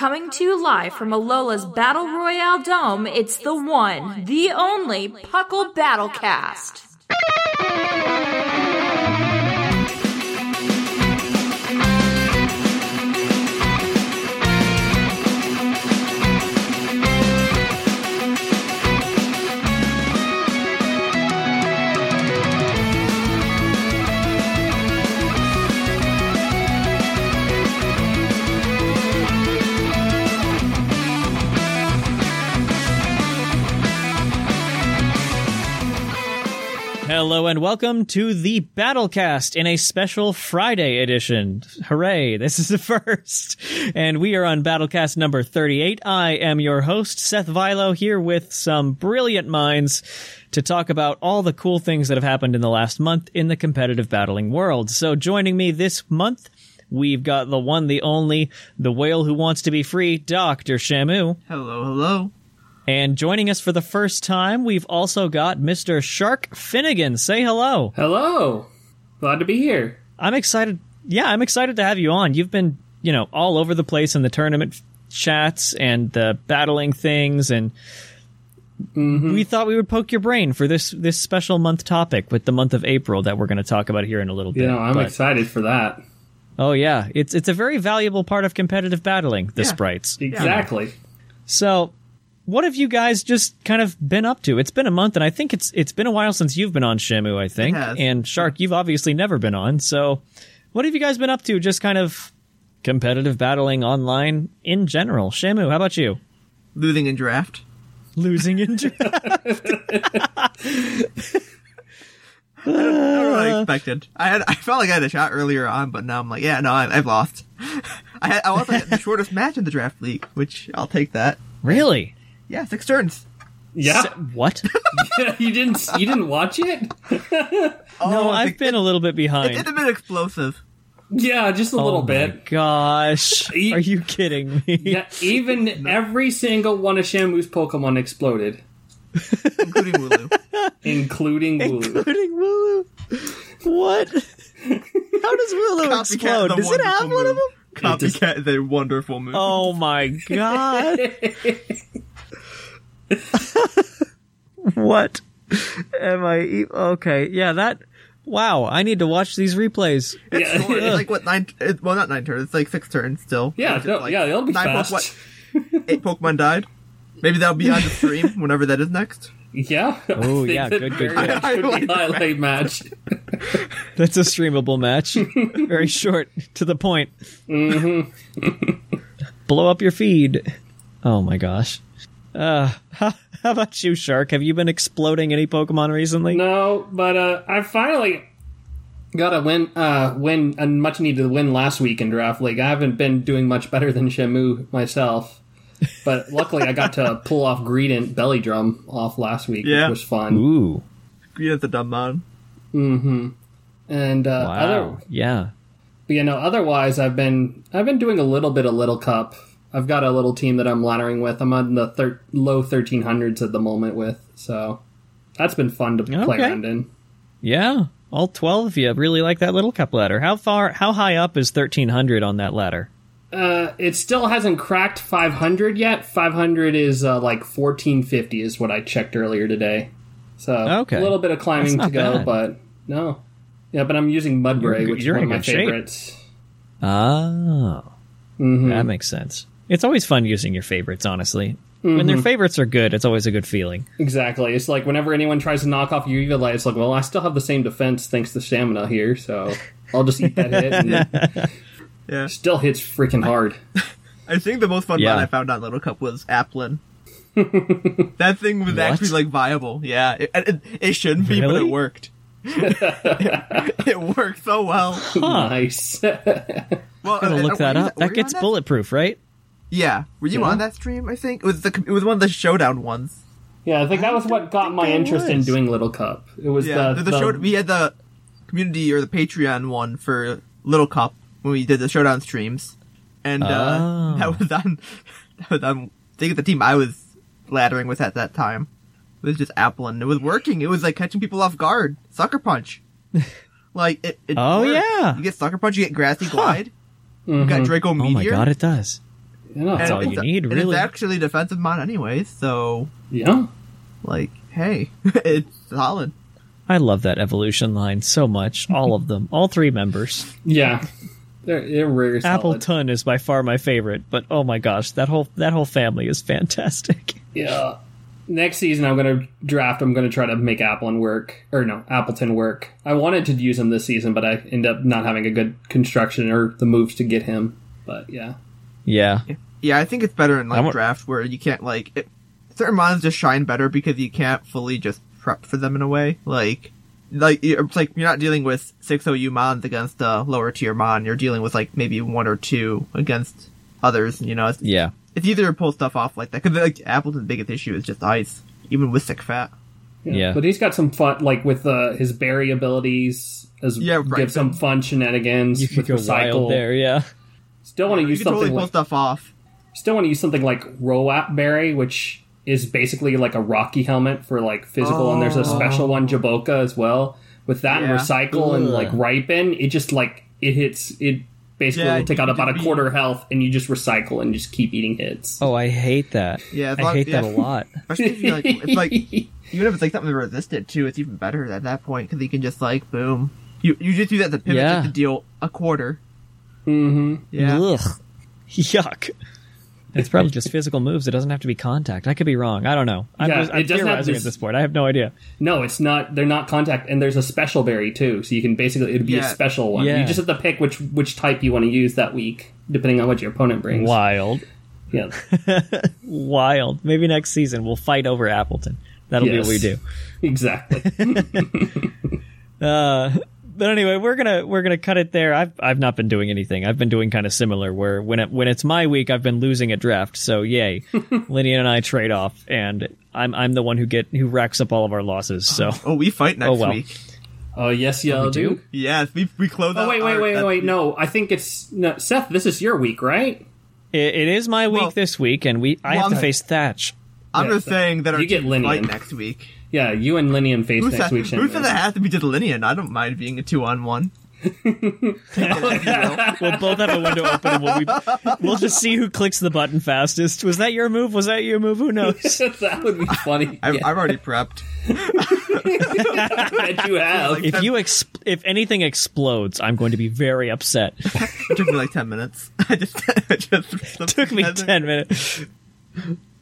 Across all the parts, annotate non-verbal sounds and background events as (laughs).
Coming to you live from Alola's Battle Royale Dome, it's the one, the only Puckle Battlecast. Hello and welcome to the Battlecast in a special Friday edition. Hooray, (laughs) this is the first. And we are on Battlecast number 38. I am your host, Seth Vilo, here with some brilliant minds to talk about all the cool things that have happened in the last month in the competitive battling world. So joining me this month, we've got the one, the only, the whale who wants to be free, Dr. Shamu. Hello, hello. And joining us for the first time, we've also got Mr. Shark Finnegan. Say hello. Hello. Glad to be here. I'm excited. Yeah, I'm excited to have you on. You've been, you know, all over the place in the tournament chats and the battling things and mm-hmm. we thought we would poke your brain for this this special month topic with the month of April that we're going to talk about here in a little bit. You know, I'm But- excited for that. Oh yeah, it's it's a very valuable part of competitive battling, the Yeah. sprites. Exactly. So, what have you guys just kind of been up to? It's been a month, and I think it's it's been a while since you've been on Shamu. I think, and Shark, you've obviously never been on. So, what have you guys been up to? Just kind of competitive battling online in general. Shamu, how about you? Losing in draft. Losing in (laughs) draft. I don't I expected. I had I felt like I had a shot earlier on, but now I'm like, yeah, no, I, I've lost. (laughs) I had I also had the shortest match in the draft league, which I'll take that. really? Yeah, six turns. Yeah. What? (laughs) you didn't you didn't watch it? (laughs) no, Oh, I've it- been a little bit behind. It, behind. it's a bit explosive. Yeah, just a oh little my bit. Gosh, (laughs) E- are you kidding me? Yeah, even every single one of Shamu's Pokemon exploded, including Wooloo. including Wooloo. Including Wooloo. What? How does Wooloo Copycat explode? the Does it have wonderful one of them? Copycat is a wonderful move. Oh my god. (laughs) what am I e- okay, yeah, that wow, I need to watch these replays. it's, Yeah. short. It's like what nine? It, well, not nine turns. It's like six turns still. Yeah, Which no, like yeah, they'll be nine fast. Pokemon, what, eight Pokemon died. Maybe that'll be on the stream (laughs) whenever that is next. Yeah. (laughs) Oh, yeah, that good, good, good. much would I like be that. highlight match. That's a streamable match. Very short, to the point. Mm-hmm. Blow up your feed. Oh my gosh. Uh, how, how about you, Shark? Have you been exploding any Pokemon recently? No, but uh, I finally got a win, uh, win, a much needed win last week in draft league. I haven't been doing much better than Shamu myself, but luckily I got to (laughs) pull off Greedent Belly Drum off last week, Yeah. which was fun. Ooh, Green is a dumb mon. And uh, wow. other, yeah. but you know, otherwise I've been I've been doing a little bit of Little Cup. I've got a little team that I'm laddering with. I'm on the thir- low 1300s at the moment with, so that's been fun to play Okay. around in. Yeah. All 12 of you really like that little cup ladder. How far, how high up is 1300 on that ladder? Uh, it still hasn't cracked 500 yet. 500 is uh, like 1450 is what I checked earlier today. So Okay. a little bit of climbing to go, bad. but no. Yeah, but I'm using Mudbray, You're- which is one of my shape. favorites. Oh, that makes sense. It's always fun using your favorites, honestly. When their favorites are good, it's always a good feeling. Exactly. It's like whenever anyone tries to knock off your Eviolite, it's like, well, I still have the same defense thanks to stamina here, so I'll just eat that hit. And (laughs) Yeah. Still hits freaking hard. I think the most fun Yeah. one I found on Little Cup was Applin. (laughs) that thing was actually like viable. Yeah, it, it, it shouldn't be, but it worked. (laughs) it worked so well. Nice. Well, i Gotta uh, look that up. That gets on bulletproof, right? Yeah, were you Yeah. on that stream? I think it was the it was one of the showdown ones. yeah, I think that was what got my I interest in doing Little Cup. It was Yeah, the, the, the show we had the community or the Patreon one for Little Cup when we did the showdown streams, and uh, Oh. that was on. (laughs) That was on. I think the team I was laddering with at that time. It was just Apple, and It was working. It was like catching people off guard. Sucker punch. (laughs) like it. it Oh, worked. yeah. You get sucker punch. You get grassy glide. You got Draco Oh my god, it does. Yeah, and all you it's- need, really. It's actually defensive mod anyway, so yeah. like, hey, (laughs) it's solid. I love that evolution line so much. All of them, all three members. Yeah. They're, they're very solid. Appletun is by far my favorite, but oh my gosh, that whole that whole family is (laughs) fantastic. Yeah. Next season, I'm going to draft. I'm going to try to make Applin work, or no, Appletun work. I wanted to use him this season, but I end up not having a good construction or the moves to get him. But yeah, Yeah, Yeah, I think it's better in like want- draft where you can't like it, certain mons just shine better because you can't fully just prep for them in a way. Like, like you're- it's like you're not dealing with six OU mons against a lower tier mon. You're dealing with like maybe one or two against others. You know, it's, yeah, it's easier to pull stuff off like that because like Appletun's biggest issue is just ice, even with thick fat. Yeah. But he's got some fun, like with uh, his berry abilities, as Yeah, right. give some fun shenanigans you could with go recycle. wild there. Yeah, Still want to You use can something totally pull like stuff off. still want to use something like Rowap Berry, which is basically like a Rocky helmet for like physical, and there's a oh. special one Jaboka as well. With that and Yeah. recycle and like ripen, it just like it hits it basically Yeah, will take out about a be- quarter health, and you just recycle and just keep eating hits. Oh, I hate that. Yeah, as I long- hate that a lot. (laughs) Especially if you like, it's like (laughs) even if it's like something resistant too, it's even better at that point because you can just like boom. You you just do that to pivot Yeah. just to deal a quarter. Mm-hmm. Yeah. Ugh. Yuck. It's probably just physical moves. It doesn't have to be contact. I could be wrong. I don't know. I'm, Yeah, just, I'm it doesn't have theorizing this- at this point. I have no idea. No, it's not. They're not contact, and there's a special berry too. So you can basically it'd be a special one. Yeah. You just have to pick which which type you want to use that week, depending on what your opponent brings. Wild. Yeah. (laughs) Wild. Maybe next season we'll fight over Appletun. That'll be what we do. Exactly. (laughs) (laughs) Uh, but anyway, we're gonna we're gonna cut it there. I've I've not been doing anything. I've been doing kind of similar. Where when it when it's my week, I've been losing a draft. So yay, (laughs) Lydia and I trade off, and I'm I'm the one who get who racks up all of our losses. So (laughs) Oh, we fight next Oh, well. week. Uh, oh yes, y'all we do? do. Yes, we we close. Oh wait, wait, our- wait, that- wait. No, I think it's no, Seth. This is your week, right? it, it is my week Well- this week, and we I Well, have to I'm- face Thatch. I'm Yeah, just saying that our you get teams fight Linian. next week. Yeah, you and Linian face Who next said, week. who said Shenmue. it has to be just Linian? I don't mind being a two on one. (laughs) We'll both have a window open, and we'll be, we'll just see who clicks the button fastest. Was that your move? Was that your move? Who knows? (laughs) that would be funny. (laughs) I've, yeah, I've already prepped. that you have. if you ex- if anything explodes, I'm going to be very upset. It took me like ten minutes. I just, I just took me 10 minutes.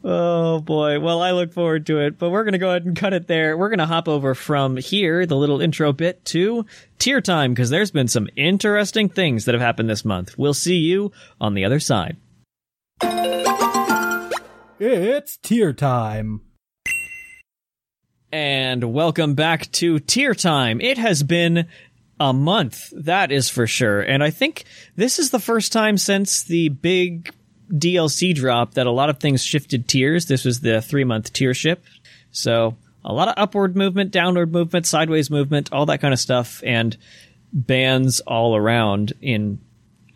Oh boy. Well, I look forward to it, but we're going to go ahead and cut it there. We're going to hop over from here, the little intro bit, to tier time because there's been some interesting things that have happened this month. We'll see you on the other side. It's tier time. And welcome back to Tier Time. It has been a month, that is for sure. And I think this is the first time since the big DLC drop that a lot of things shifted tiers. This was the three month tier ship. So a lot of upward movement, downward movement, sideways movement, all that kind of stuff, and bans all around in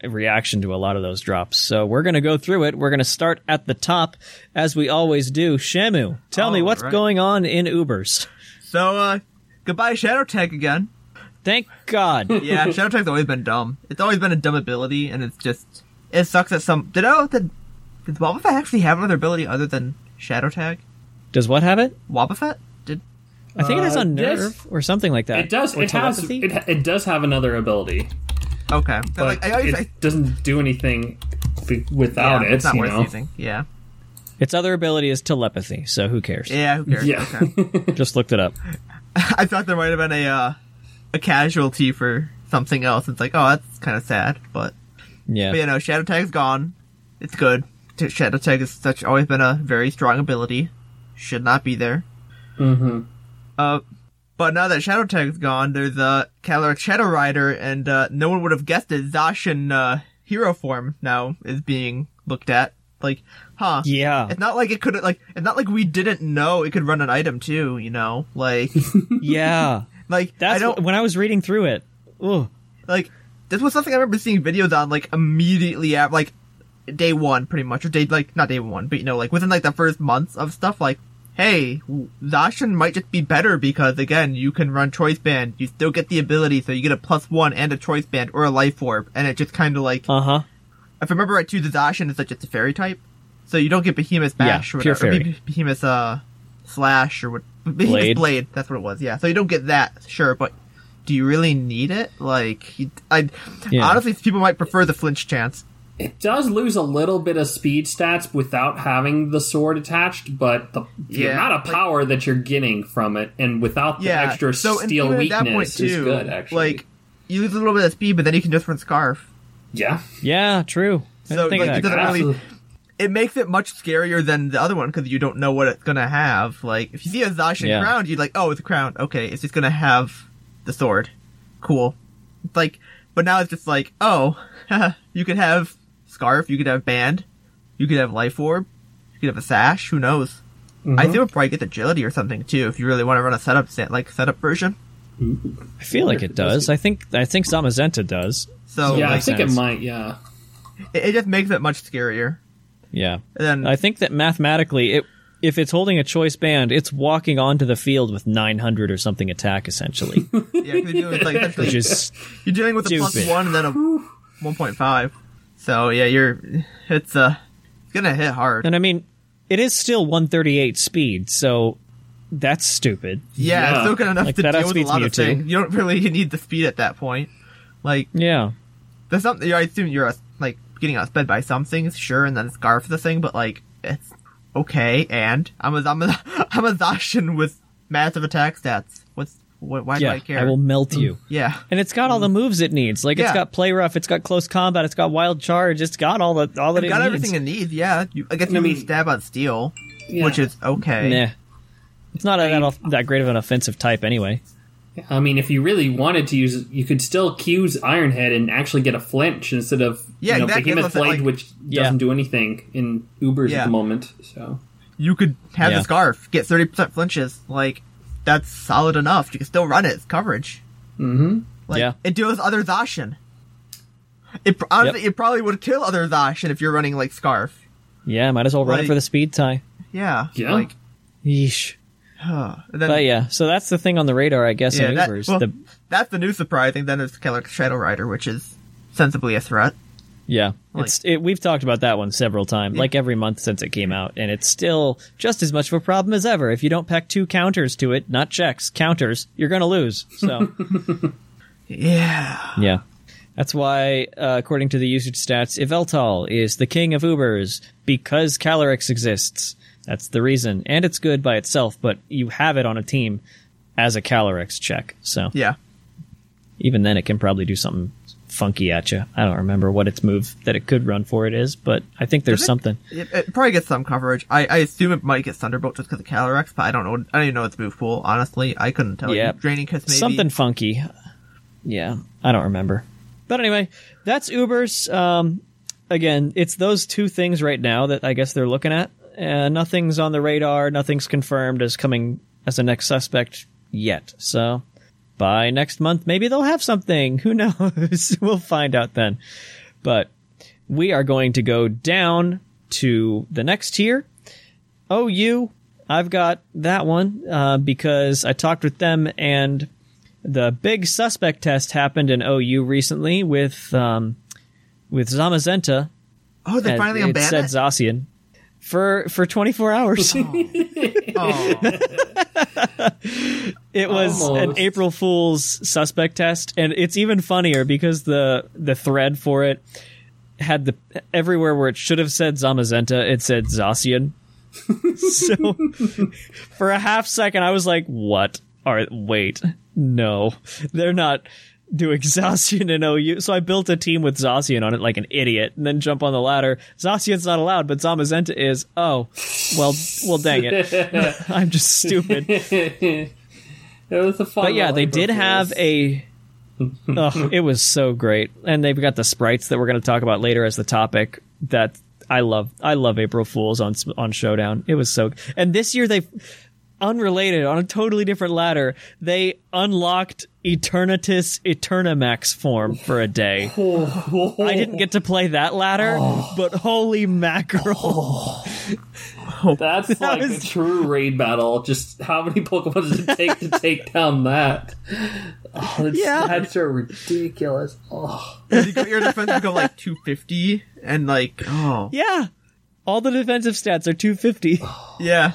reaction to a lot of those drops. So we're going to go through it. We're going to start at the top as we always do. Shamu, tell me what's right. going on in Ubers. So, uh, goodbye Shadow Tag again. Thank God. Yeah, Shadow Tag's always been dumb. It's always been a dumb ability, and it's just it sucks that some. Did oh did did Wobbuffet actually have another ability other than Shadow Tag? Does what have it? Wobbuffet did. I think it has Uh, on yes. nerve or something like that. It does. Or It has. It, it does have another ability. Okay. So, but like, I always, it I, doesn't do anything f- without yeah, it. it's not you worth know? using. Yeah. Its other ability is telepathy, so who cares? Yeah. Who cares? Yeah. Okay. (laughs) Just looked it up. (laughs) I thought there might have been a uh, a casualty for something else. It's like, oh, that's kind of sad, but Yeah. but you know, Shadow Tag's gone. It's good. Shadow Tag has such always been a very strong ability. Should not be there. Mm-hmm. Uh, but now that Shadow Tag's gone, there's a Calyrex Shadow Rider, and uh, no one would have guessed it. Zacian uh, hero form now is being looked at. Like, huh? Yeah. It's not like it could like. It's not like we didn't know it could run an item too. You know, like, (laughs) Yeah. like I That's don't what, when I was reading through it. Ooh. like this was something I remember seeing videos on like immediately after, like day one, pretty much, or day like not day one, but you know, like within like the first months of stuff. Like, hey, Zacian might just be better because again, you can run choice band, you still get the ability, so you get a plus one and a choice band or a life orb, and it just kind of like Uh huh. if I remember right too, the Zacian is like just a fairy type, so you don't get Behemoth Bash Yeah, or whatever, or fairy. Be- Behemoth uh Slash or what (laughs) Behemoth Blade. Blade. That's what it was. Yeah, so you don't get that, sure, but do you really need it? Like, you- I Yeah. honestly, people might prefer the flinch chance. It does lose a little bit of speed stats without having the sword attached, but the, the Yeah, amount of like- power that you're getting from it, and without the Yeah, extra so steel even weakness, at that point is too, good. Actually, like you lose a little bit of speed, but then you can just run Scarf. yeah, Yeah, true. I So like, it doesn't really. It makes it much scarier than the other one because you don't know what it's gonna have. Like if you see a Zacian Yeah. crown, you're like, oh, it's a crown. Okay, it's just gonna have the sword. Cool. It's like, but now it's just like, oh, (laughs) you could have scarf, you could have band, you could have life orb, you could have a sash. Who knows? Mm-hmm. I think we'll probably get agility or something too if you really want to run a setup set like setup version. I feel like it does. I think I think Zamazenta does. So yeah, I think sense. it might. Yeah, it, it just makes it much scarier. Yeah. And then I think that mathematically, it if it's holding a choice band, it's walking onto the field with 900 or something attack, essentially, (laughs) yeah, you're dealing with, like, which is You're dealing with a one and then a 1.5. So yeah, you're it's uh it's gonna hit hard. and I mean, it is still 138 speed, so that's stupid. yeah, Yeah. it's still good enough Like, to deal with a lot of things. You don't really (laughs) need the speed at that point. Like Yeah. there's something I assume you're uh, like getting outsped by some things, sure, and then Scarf the thing, but like it's okay. And I'm a I'm a (laughs) I'm a Zacian with massive attack stats. What's what, why do I care? I will melt you. Mm, yeah, And it's got all the moves it needs. Like it's Yeah. got play rough, it's got close combat, it's got wild charge, it's got all the all that I've it got needs. everything it needs. Yeah, you, I guess you I mean- stab on steel, Yeah. which is okay. Nah. It's not a, that, off- that great of an offensive type anyway. I mean, if you really wanted to use, you could still Q's Ironhead and actually get a flinch instead of Yeah, you know, exactly. Behemoth That's what I Blade, like- which Yeah. doesn't do anything in Ubers Yeah. at the moment. So you could have Yeah. the scarf, get 30% flinches. Like, that's solid enough. You can still run it. It's coverage. Mm-hmm. Like, Yeah. it deals other Zacian. It, pr- honestly, it probably would kill other Zacian if you're running, like, scarf. Yeah, might as well run it for the speed tie. Yeah. Yeah. Like, Yeesh. And then, But yeah, so that's the thing on the radar, I guess, yeah, in that, Ubers. well, the, that's the new surprising. Then there's Keller Shadow Rider, which is sensibly a threat. yeah, like- it's it, we've talked about that one several times, like every month since it came out, and it's still just as much of a problem as ever. If you don't pack two counters to it, not checks, counters, you're gonna lose. So (laughs) Yeah. yeah, that's why, uh, according to the usage stats, Yveltal is the king of Ubers because Calyrex exists. That's the reason, and it's good by itself, but you have it on a team as a Calyrex check. So Yeah. even then it can probably do something funky at you. I don't remember what its move that it could run for it is, but I think there's it- something. It, it probably gets some coverage. I, I assume it might get Thunderbolt just because of Calyrex, but I don't know. I don't even know its move pool. Honestly, I couldn't tell Yeah. you. Draining Kiss maybe. Something funky. Yeah, I don't remember. But anyway, that's Uber's. Um, again, it's those two things right now that I guess they're looking at. Uh, nothing's on the radar. Nothing's confirmed as coming as a next suspect yet. So by next month, maybe they'll have something. Who (laughs) knows? we'll find out then. But we are going to go down to the next tier. OU, I've got that one uh, because I talked with them and the big suspect test happened in OU recently with um, with Zamazenta. Oh, they and finally it unbanned said it. Zacian for for 24 hours. Oh. (laughs) It was an April Fool's suspect test, and it's even funnier because the the thread for it had the everywhere where it should have said Zamazenta, it said Zacian. (laughs) so for a half second, I was like, "What? Are wait, no, they're not." Doing (laughs) Zacian and OU, so I built a team with Zacian on it like an idiot, and then jump on the ladder. Zacian's not allowed, but Zamazenta is. Oh, well, well, dang it, (laughs) (laughs) I'm just stupid. it was a fun. But yeah, they did have a. oh, it was so great, and they've got the sprites that we're going to talk about later as the topic. That I love. I love April Fools on on Showdown. It was so. And this year they, unrelated on a totally different ladder, they unlocked Eternatus Eternamax form for a day. (laughs) I didn't get to play that ladder, oh. but holy mackerel! Oh. (laughs) That's like was- a true raid battle. Just how many Pokemon does it take to take (laughs) down that? Oh, it's, Yeah. that's so ridiculous. Oh, You got your defense go like 250, and like, oh, yeah, all the defensive stats are 250. yeah.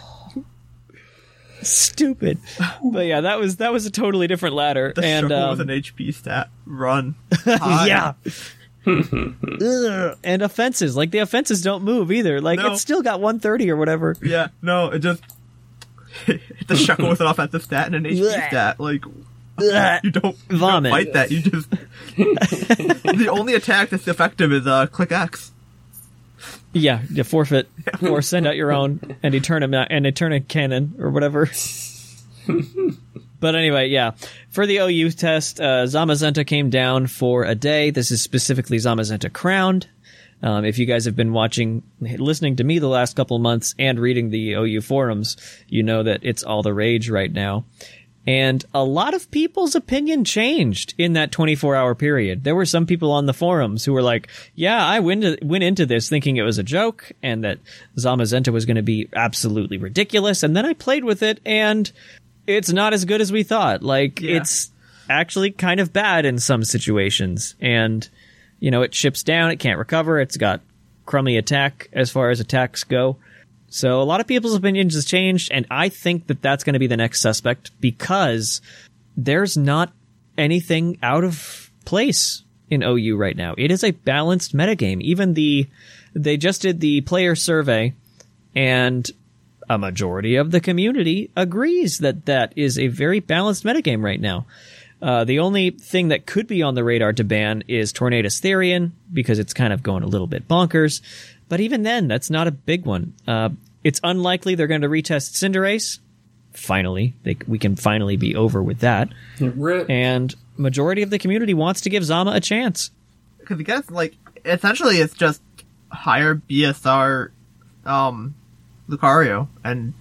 Stupid. But yeah, that was that was a totally different ladder. The and show um, with an HP stat run. (laughs) Yeah. (laughs) And offenses, like the offenses don't move either. Like No. it's still got 130 or whatever. Yeah, no, it just (laughs) the Shuckle with an offensive stat and an HP stat. Like you don't, you don't Vomit. fight that. You just the only attack that's effective is uh click X. Yeah, you forfeit (laughs) or send out your own and Eterna and Eterna cannon or whatever. (laughs) but anyway, yeah. For the OU test, uh, Zamazenta came down for a day. This is specifically Zamazenta crowned. Um, if you guys have been watching, listening to me the last couple months and reading the OU forums, you know that it's all the rage right now. And a lot of people's opinion changed in that 24 hour period. There were some people on the forums who were like, yeah, I went, to, went into this thinking it was a joke and that Zamazenta was going to be absolutely ridiculous. And then I played with it and it's not as good as we thought. Like, Yeah. it's actually kind of bad in some situations. And, you know, it ships down, it can't recover, it's got crummy attack as far as attacks go. So a lot of people's opinions has changed, and I think that that's going to be the next suspect because there's not anything out of place in OU right now. It is a balanced metagame. Even the they just did the player survey, and a majority of the community agrees that that is a very balanced metagame right now. Uh, the only thing that could be on the radar to ban is Tornadus Therian because it's kind of going a little bit bonkers. But even then, that's not a big one. Uh, it's unlikely they're going to retest Cinderace. Finally, they, we can finally be over with that. rip. And majority of the community wants to give Zama a chance. Because I guess like essentially it's just higher BSR, um, Lucario, and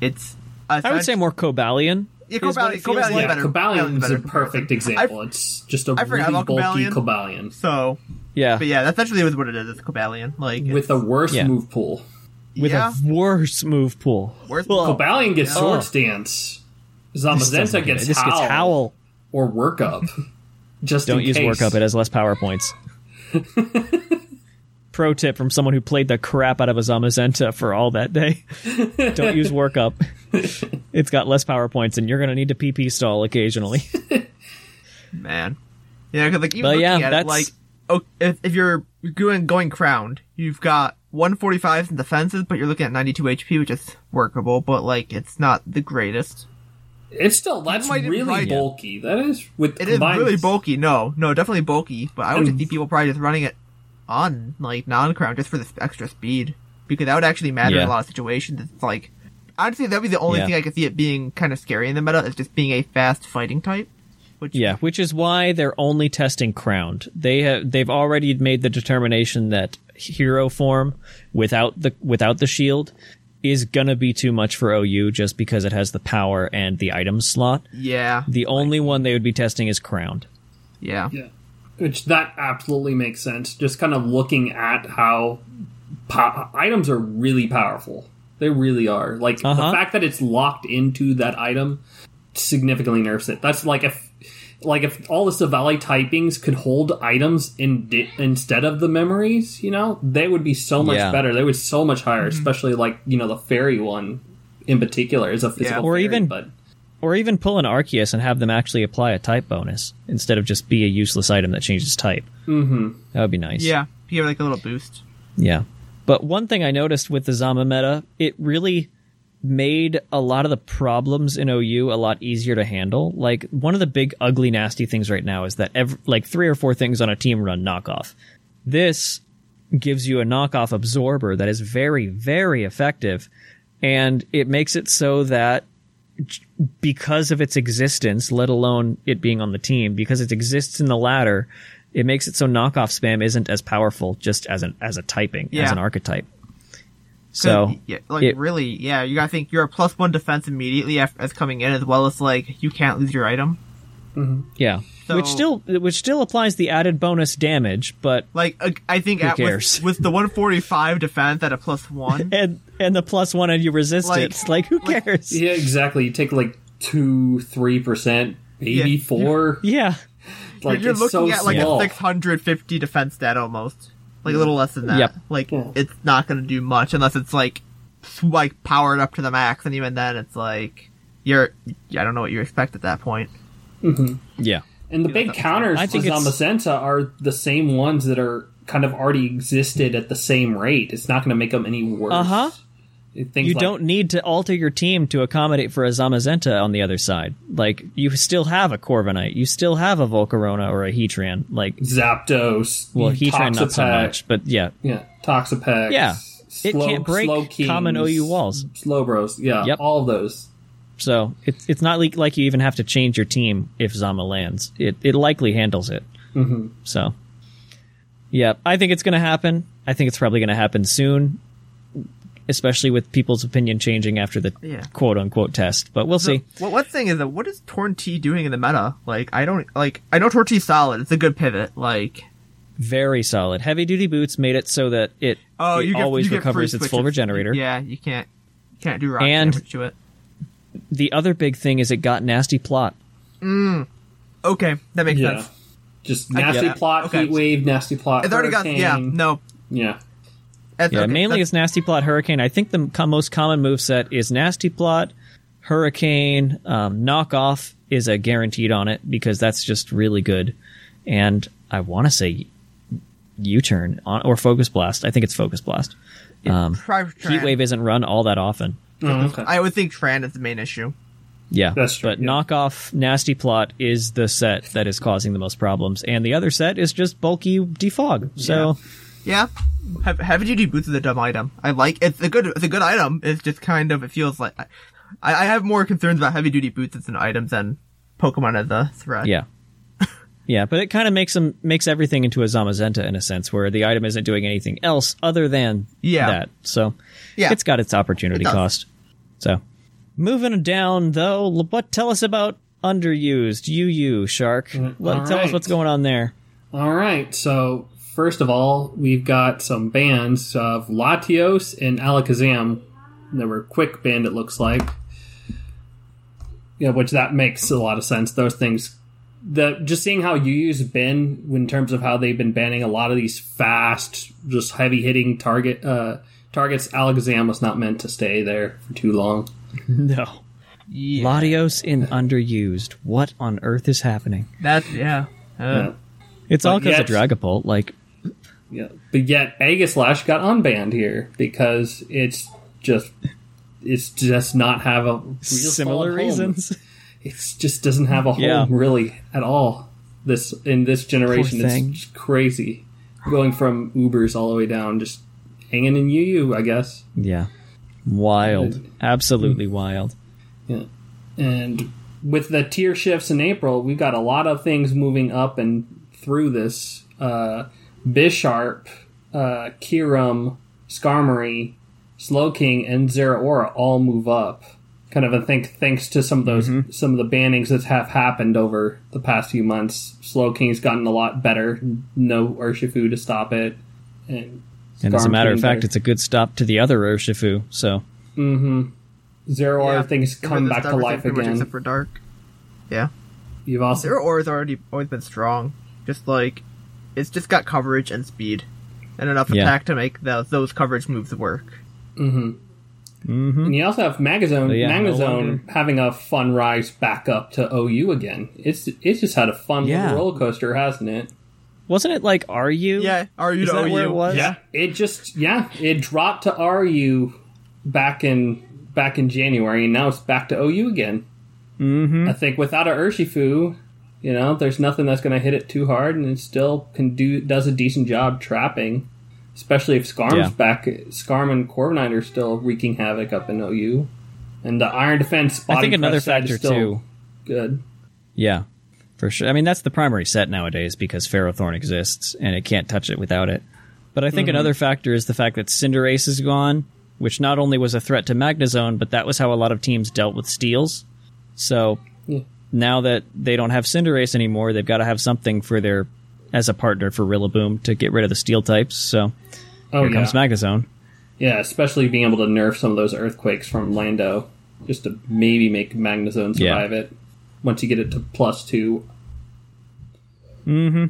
it's. I would say more Cobalion. Yeah, is what Cobalion- Cobalion- like. yeah, better- Cobalion is better a perfect example. it's just a I forgot really bulky Cobalion. Cobalion So, Yeah, but yeah, that's essentially what it is. It's Cobalion, like with the worst Yeah. move pool. with yeah, a worse move pool. worse. Cobalion gets Yeah. Swords Dance. This doesn't Zamazenta get gets it. this Howl, gets Howl. or workup. Just Don't in use case. work up; it has less power points. (laughs) Pro tip from someone who played the crap out of a Zamazenta for all that day: (laughs) Don't use workup. It's got less power points, and you're going to need to PP stall occasionally. (laughs) man. Yeah, because like even But looking yeah, at that's- it, like Oh, if if you're going going crowned, you've got 145 in defenses, but you're looking at 92 HP, which is workable, but like it's not the greatest. It's still that's might really right. bulky. That is with It is combined- really bulky. No, no, definitely bulky. But I would just see people probably just running it on like non-crown just for the extra speed because that would actually matter in a lot of situations. It's like I'd that'd be the only Yeah. thing I could see it being kind of scary in the meta is just being a fast fighting type. Which Yeah, which is why they're only testing crowned. They have they've already made the determination that hero form without the without the shield is gonna be too much for OU just because it has the power and the item slot. yeah, The only one they would be testing is crowned. yeah, Yeah. Which that absolutely makes sense. Just kind of looking at how po- items are really powerful. They really are. Like Uh-huh. the fact that it's locked into that item significantly nerfs it. That's like if like if all the Silvally typings could hold items in di- instead of the memories, you know, they would be so much Yeah. better. They would so much higher, especially like, you know, the fairy one. in particular is a physical Or fairy, even- but Or even pull an Arceus and have them actually apply a type bonus instead of just be a useless item that changes type. Mm-hmm. That would be nice. Yeah, you have like a little boost. Yeah. But one thing I noticed with the Zama meta, it really made a lot of the problems in OU a lot easier to handle. Like one of the big ugly nasty things right now is that ev- like three or four things on a team run knockoff. This gives you a knockoff absorber that is very very effective and it makes it so that because of its existence, let alone it being on the team, because it exists in the ladder, it makes it so knockoff spam isn't as powerful just as an as a typing as an archetype. So yeah, like it- really, yeah, you gotta think you're a plus one defense immediately af- as coming in, as well as like you can't lose your item. yeah, So- which still which still applies the added bonus damage, but Like uh, I think Who at, with, cares? with the 145 defense at a plus one, (laughs) and and the plus one and you resist Like- it. It's like who like- cares? yeah, exactly. You take like two, three percent, maybe Yeah. four. yeah. Like you're it's looking so at like small. a 650 defense stat almost, like a little less than that. Yep. Like Yeah. it's not gonna do much unless it's like like powered up to the max, and even then, it's like you're I don't know what you expect at that point. Yeah. And the big counters I to think it's- Zamazenta are the same ones that are kind of already existed at the same rate. It's not going to make them any worse. Uh-huh. Things You like- don't need to alter your team to accommodate for a Zamazenta on the other side. Like you still have a Corviknight, you still have a Volcarona or a Heatran. Like Zapdos. well, Heatran not so much, but yeah, Yeah, Toxapex. Yeah. It Slow- can't break Slowkings, common OU walls. Slowbros. Yeah, Yep. all of those. So it's it's not like, like you even have to change your team if Zama lands. It it likely handles it. Mm-hmm. So, yeah, I think it's going to happen. I think it's probably going to happen soon, especially with people's opinion changing after the Yeah. quote unquote test. But we'll see. Well, one thing is that what is Torn T doing in the meta? Like I don't like I know Torn T's solid. It's a good pivot. Like Very solid. Heavy duty boots made it so that it, oh, it you get, always you recovers free its full regenerator. Yeah, you can't you can't do rock And- damage to it. The other big thing is it got nasty plot. Mm. Okay, that makes Yeah. sense. Just nasty plot, Okay. heat wave, nasty plot. It's already got hurricane. yeah. No, Yeah. That's, Yeah, okay, mainly it's Nasty Plot Hurricane. I think the co- most common move set is Nasty Plot, Hurricane, um, Knockoff is a guaranteed on it because that's just really good. And I want to say U turn or Focus Blast. I think it's Focus Blast. Um, Try Heat Wave isn't run all that often. Oh, okay. I would think Tran is the main issue. Yeah, That's true, But yeah. knockoff nasty plot is the set that is causing the most problems, and the other set is just bulky defog. So Yeah, Heavy, heavy duty boots is a dumb item. I like it's a good it's a good item. It's just kind of it feels like I, I have more concerns about heavy duty boots as an item than Pokemon as a threat. yeah, (laughs) yeah. But it kind of makes them makes everything into a Zamazenta in a sense, where the item isn't doing anything else other than Yeah. that. So Yeah. it's got its opportunity It cost. So moving down though, what tell us about underused UU Shark? Mm, what, all tell us what's going on there. All right. So first of all, we've got some bands of Latios and Alakazam. They were quick band, it looks like. Yeah, which that makes a lot of sense. Those things, the just seeing how UU's been in terms of how they've been banning a lot of these fast, just heavy hitting target uh, targets. Alakazam was not meant to stay there for too long. (laughs) No. Latios in underused. What on earth is happening? That's yeah. Uh, Yeah. It's all But because of yet- Dragapult. Like, Yeah, but yet Aegislash got unbanned here because it's just it's just not have a real similar reasons. It just doesn't have a home Yeah. really at all. This in this generation, it's crazy. Going from Ubers all the way down, just hanging in UU, I guess. Yeah. Wild. Absolutely wild. Yeah. And with the tier shifts in April, we've got a lot of things moving up and through this. Uh, Bisharp, uh, Kyurem, Skarmory, Slowking, and Zeraora all move up. Kind of, I think, thanks to some of those, some of the bannings that have happened over the past few months. Slowking's gotten a lot better. No Urshifu to stop it. And, And as a matter of fact, better. it's a good stop to the other Urshifu. So, Zeraora yeah. things Get come back to life pretty much again. except for dark. Yeah, You've also Zeraora has already always been strong. Just like it's just got coverage and speed, and enough Yeah. attack to make the, those coverage moves work. Mm-hmm. And you also have Magnezone, yeah, no having a fun rise back up to OU again. It's it's just had a fun Yeah. little roller coaster, hasn't it? Wasn't it like Are you? Yeah, are you Is to that OU? where it was? Yeah, it just yeah, it dropped to RU back in back in January, and now it's back to OU again. Mm-hmm. I think without a Urshifu, you know, there's nothing that's going to hit it too hard, and it still can do does a decent job trapping. Especially if Skarm's Yeah. back, Skarm and Corviknight are still wreaking havoc up in OU, and the Iron Defense. I think another factor is still too. Good. Yeah, for sure. I mean, that's the primary set nowadays because Ferrothorn exists and it can't touch it without it. But I think Mm-hmm. another factor is the fact that Cinderace is gone, which not only was a threat to Magnezone, but that was how a lot of teams dealt with steals. So Yeah. Now that they don't have Cinderace anymore, they've got to have something for their as a partner for Rillaboom to get rid of the steel types. So Oh here yeah, comes Magnezone. yeah. Especially being able to nerf some of those earthquakes from Lando, just to maybe make Magnezone Yeah. survive it. Once you get it to plus two, Mm-hmm.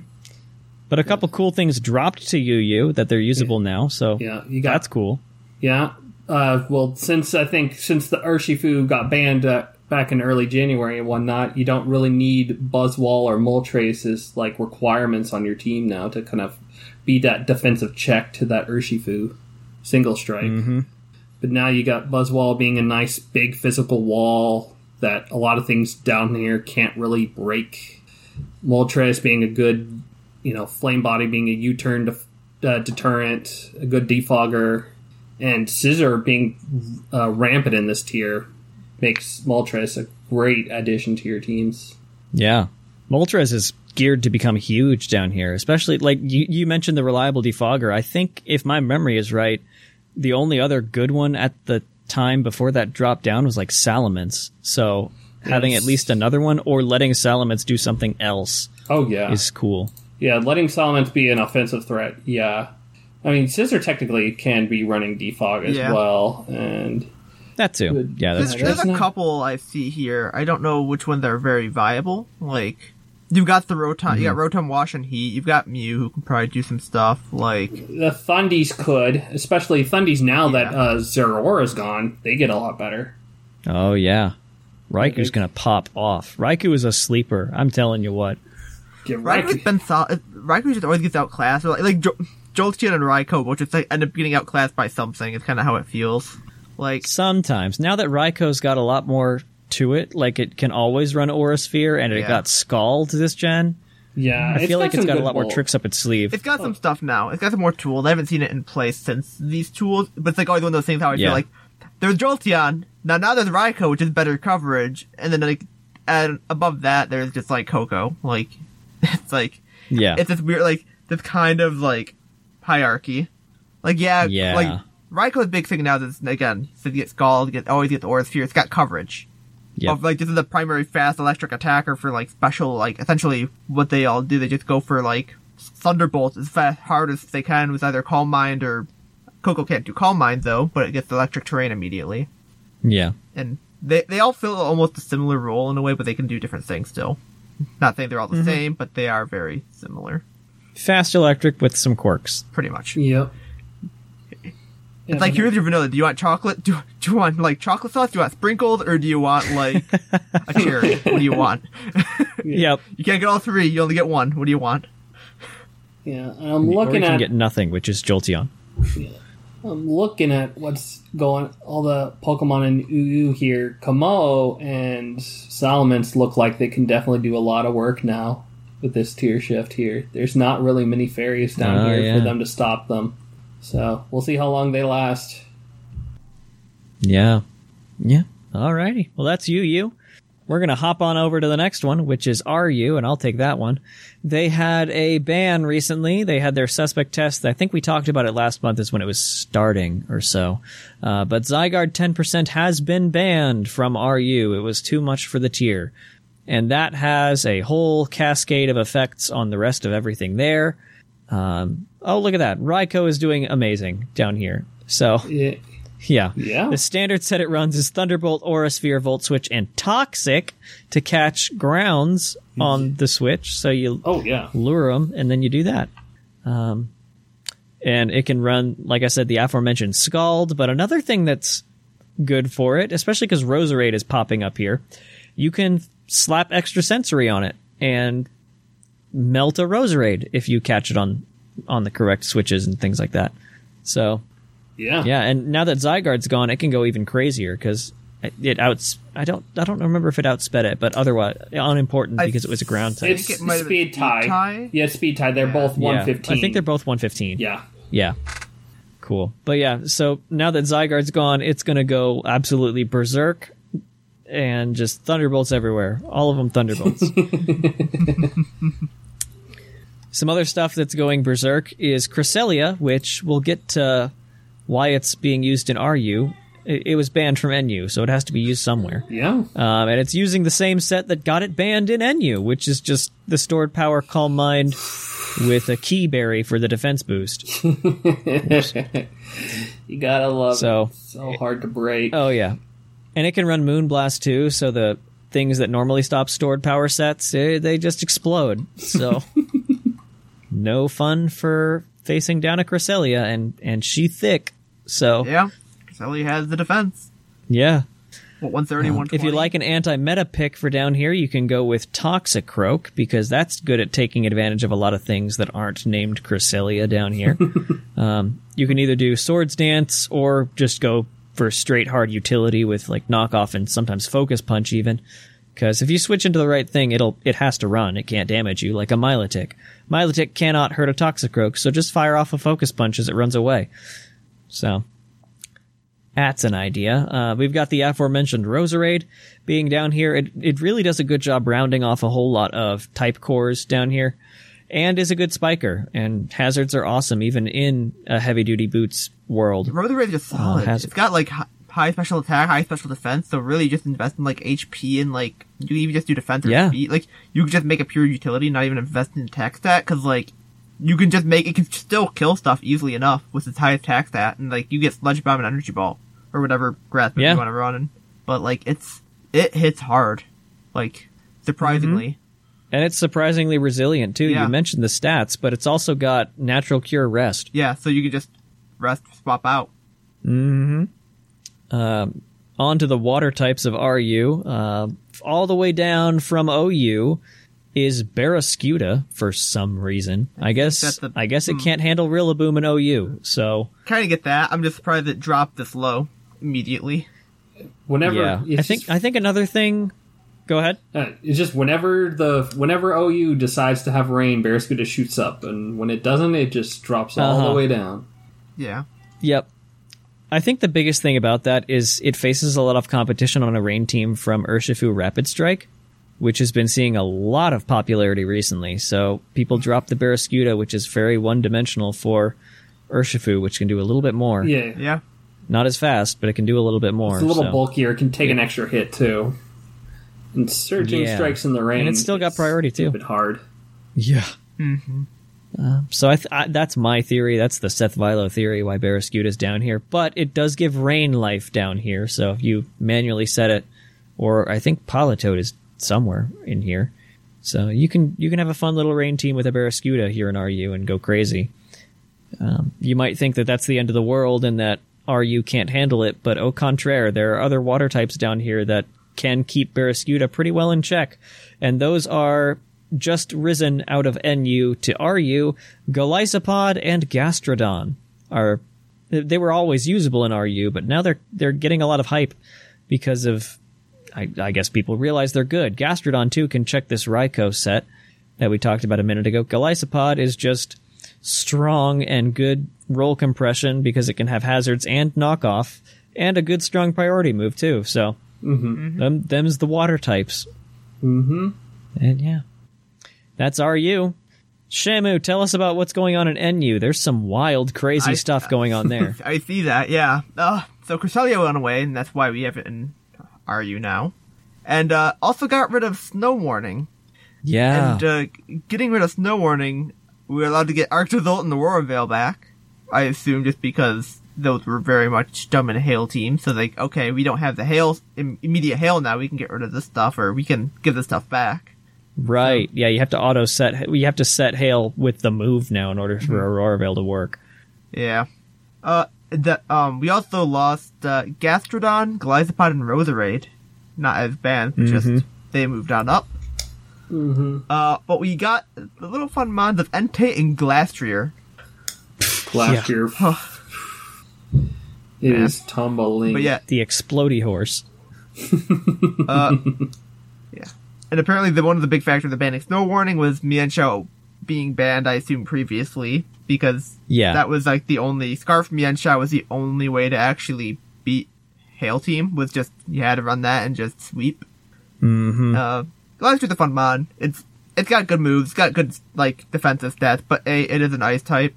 But a couple cool things dropped to UU that they're usable now. So yeah, you got that's cool. Yeah. Uh, well, since I think since the Urshifu got banned uh, back in early January and whatnot, you don't really need Buzzwole or Moltres as like requirements on your team now to kind of be that defensive check to that Urshifu single strike. But now you got Buzzwole being a nice big physical wall that a lot of things down here can't really break. Moltres being a good, you know, flame body being a U-turn def- uh, deterrent, a good defogger, and Scizor being uh, rampant in this tier makes Moltres a great addition to your teams. Yeah. Moltres is geared to become huge down here, especially like you, you mentioned the reliable defogger. I think if my memory is right, the only other good one at the time before that drop down was like Salamence. So having Yes. at least another one or letting Salamence do something else Oh yeah, is cool. yeah. Letting Salamence be an offensive threat. Yeah, I mean Scizor technically can be running defog as Yeah. well, and That too. Good. Yeah, that's There's, true. there's a couple I see here. I don't know which ones are very viable. Like, you've got the Rotom, you got Mm-hmm. Rotom Wash and Heat. You've got Mew who can probably do some stuff. Like, the Thundies could, especially Thundies now that uh, Zeraora's gone, they get a lot better. Oh yeah. Raikou's gonna pop off. Raikou is a sleeper. I'm telling you what. Get right. Raikou's been solid. Raikou just always gets outclassed. Like, like jo- Jolteon and Raikou, which just like end up getting outclassed by something. It's kind of how it feels. Like, Sometimes. Now that Raikou's got a lot more to it, like it can always run Aura Sphere and it Yeah. got scald this gen. Yeah, I feel like it's some got a good lot more bulk. tricks up its sleeve. it's got some oh. stuff now. It's got some more tools. I haven't seen it in place since these tools, but it's like always one of those things how I Yeah. feel like there's Jolteon. Now, now there's Raikou, which is better coverage, and then like, and above that there's just like Koko. Like, (laughs) it's like yeah. it's this weird like this kind of like hierarchy. Like yeah, Yeah. like Raikou's big thing now is again, so you get Scald, you get always get the Aura Sphere, it's got coverage. Yep. Of, like this is the primary fast electric attacker for like special like essentially what they all do, they just go for like Thunderbolts as fast hard as they can with either Calm Mind or Koko can't do Calm Mind though, but it gets electric terrain immediately. yeah. And they they all fill almost a similar role in a way, but they can do different things still. Not saying they're all the Mm-hmm. same, but they are very similar, Fast electric with some quirks. pretty much. Yep. Yeah, It's like but- here's your vanilla. Do you want chocolate? Do, do you want like chocolate sauce? Do you want sprinkled, or do you want like a (laughs) cherry? What do you want? Yep. You can't get all three. You only get one. What do you want? yeah, I'm or you looking can at get nothing, which is Jolteon. I'm looking at what's going all the Pokemon in UU here. Kamo and Salamence look like they can definitely do a lot of work now with this tier shift here. There's not really many fairies down Oh, here yeah. for them to stop them. So we'll see how long they last. Yeah. Yeah. Alrighty. Well, that's you, you. We're going to hop on over to the next one, which is RU, and I'll take that one. They had a ban recently. They had their suspect test. I think we talked about it last month is when it was starting or so. Uh, but Zygarde 10% has been banned from RU. It was too much for the tier. And that has a whole cascade of effects on the rest of everything there. Um, oh, look at that. Raikou is doing amazing down here. So, Yeah, yeah. Yeah. The standard set it runs is Thunderbolt, Aura Sphere, Volt Switch, and Toxic to catch grounds on the Switch. So you Oh yeah. lure them, and then you do that. Um, and it can run, like I said, the aforementioned Scald. But another thing that's good for it, especially because Roserade is popping up here. You can slap extra sensory on it and melt a Roserade if you catch it on on the correct switches and things like that. So Yeah. yeah, and now that Zygarde's gone, it can go even crazier because it outs. I don't. I don't remember if it outsped it, but otherwise unimportant I because it was a ground type. It's it might speed tie. tie. Yeah, speed tie. They're both Yeah, 115. I think they're both 115. Yeah. Yeah. Cool. But yeah, so now that Zygarde's gone, it's going to go absolutely berserk and just thunderbolts everywhere. All of them thunderbolts. (laughs) Some other stuff that's going berserk is Cresselia, which we'll get to why it's being used in RU. It, it was banned from NU, so it has to be used somewhere. Yeah. Um, and it's using the same set that got it banned in NU, which is just the stored power Calm Mind with a Kee Berry for the defense boost. (laughs) You gotta love So- it. So hard to break. Oh yeah, and it can run Moonblast too. So the things that normally stop stored power sets, eh, they just explode. So (laughs) no fun for facing down a Cresselia, and and she thick. So yeah. Sally has the defense. Yeah. What, 130, if you like an anti-meta pick for down here, you can go with Toxicroak because that's good at taking advantage of a lot of things that aren't named Cresselia down here. (laughs) um, you can either do Swords Dance or just go for straight hard utility with like knockoff and sometimes Focus Punch even. Because if you switch into the right thing, it'll it has to run. It can't damage you like a Milotic. Milotic cannot hurt a Toxicroak, so just fire off a Focus Punch as it runs away. So that's an idea. Uh, we've got the aforementioned Roserade being down here. It, it really does a good job rounding off a whole lot of type cores down here and is a good spiker. And hazards are awesome even in a heavy duty boots world. Roserade is uh, solid. has- it's got like high special attack, high special defense. So really, just invest in like HP and like you can even just do defense or Yeah. speed. Like you can just make a pure utility, not even invest in attack stat, because like you can just make it can still kill stuff easily enough with its high attack stat, and like you get sludge bomb and energy ball or whatever grasp Yeah. you want to run. And, but like it's it hits hard, like surprisingly. And it's surprisingly resilient too. Yeah. You mentioned the stats, but it's also got natural cure rest. Yeah, so you can just rest swap out. Mm-hmm. Um, on to the water types of RU. Uh, all the way down from OU is Barraskewda for some reason. I guess that's the- I guess it can't handle Rillaboom and OU. So Kind of get that. I'm just surprised it dropped this low immediately. Whenever yeah, it's I think I think another thing. Go ahead. uh, it's just whenever the whenever OU decides to have rain, Barraskewda shoots up, and when it doesn't, it just drops all Uh-huh. the way down. Yeah. Yep. I think the biggest thing about that is it faces a lot of competition on a rain team from Urshifu Rapid Strike, which has been seeing a lot of popularity recently. So people drop the Barraskewda, which is very one dimensional for Urshifu, which can do a little bit more. Yeah, Yeah. Not as fast, but it can do a little bit more. it's a little so- bulkier. Can take an extra hit too. And surging Yeah. strikes in the rain, And it's still got priority, too. A bit hard. Yeah. Uh, so I th- I, that's my theory. That's the Seth Vilo theory why Barraskewda is down here. But it does give rain life down here. So if you manually set it, or I think Politoed is somewhere in here, so you can you can have a fun little rain team with a Barraskewda here in RU and go crazy. Um, you might think that that's the end of the world and that RU can't handle it, but au contraire, there are other water types down here that can keep Barraskewda pretty well in check, and those are just risen out of NU to RU, Golisopod and Gastrodon are they were always usable in RU, but now they're they're getting a lot of hype because of I, I guess people realize they're good. Gastrodon too can check this Raikou set that we talked about a minute ago. Golisopod is just strong and good role compression because it can have hazards and knockoff and a good strong priority move too. So them them's the water types. Mm-hmm. And yeah. That's RU. Shamu, tell us about what's going on in NU. There's some wild, crazy I- stuff going on there. (laughs) I see that, yeah. Uh, so Cresselia went away, and that's why we have it in RU now. And uh, also got rid of Snow Warning. Yeah. And uh, getting rid of Snow Warning, we were allowed to get Arctozolt and Aurora Veil back. I assume just because those were very much dumb in a Hail team. So like, okay, we don't have the Hail, immediate Hail now, we can get rid of this stuff, or we can give this stuff back. right. Yeah, you have to auto set. You have to set hail with the move now in order for Aurora Veil to work. Yeah. Uh, the um we also lost uh, Gastrodon, Golisopod, and Roserade. Not as bands, just they moved on up. Mm-hmm. Uh, but we got the little fun mons of Entei and Glastrier. Last year. It is tumbling. But yeah, The explody horse. (laughs) yeah. And apparently, the one of the big factors of banning Snow Warning was Mienshao being banned. I assume previously because Yeah. that was like the only Scarf Mienshao was the only way to actually beat Hail Team was just you had to run that and just sweep. Mm-hmm. Uh, Glastrier's a fun mod. It's it's got good moves, got good like defensive stats, but a it is an ice type,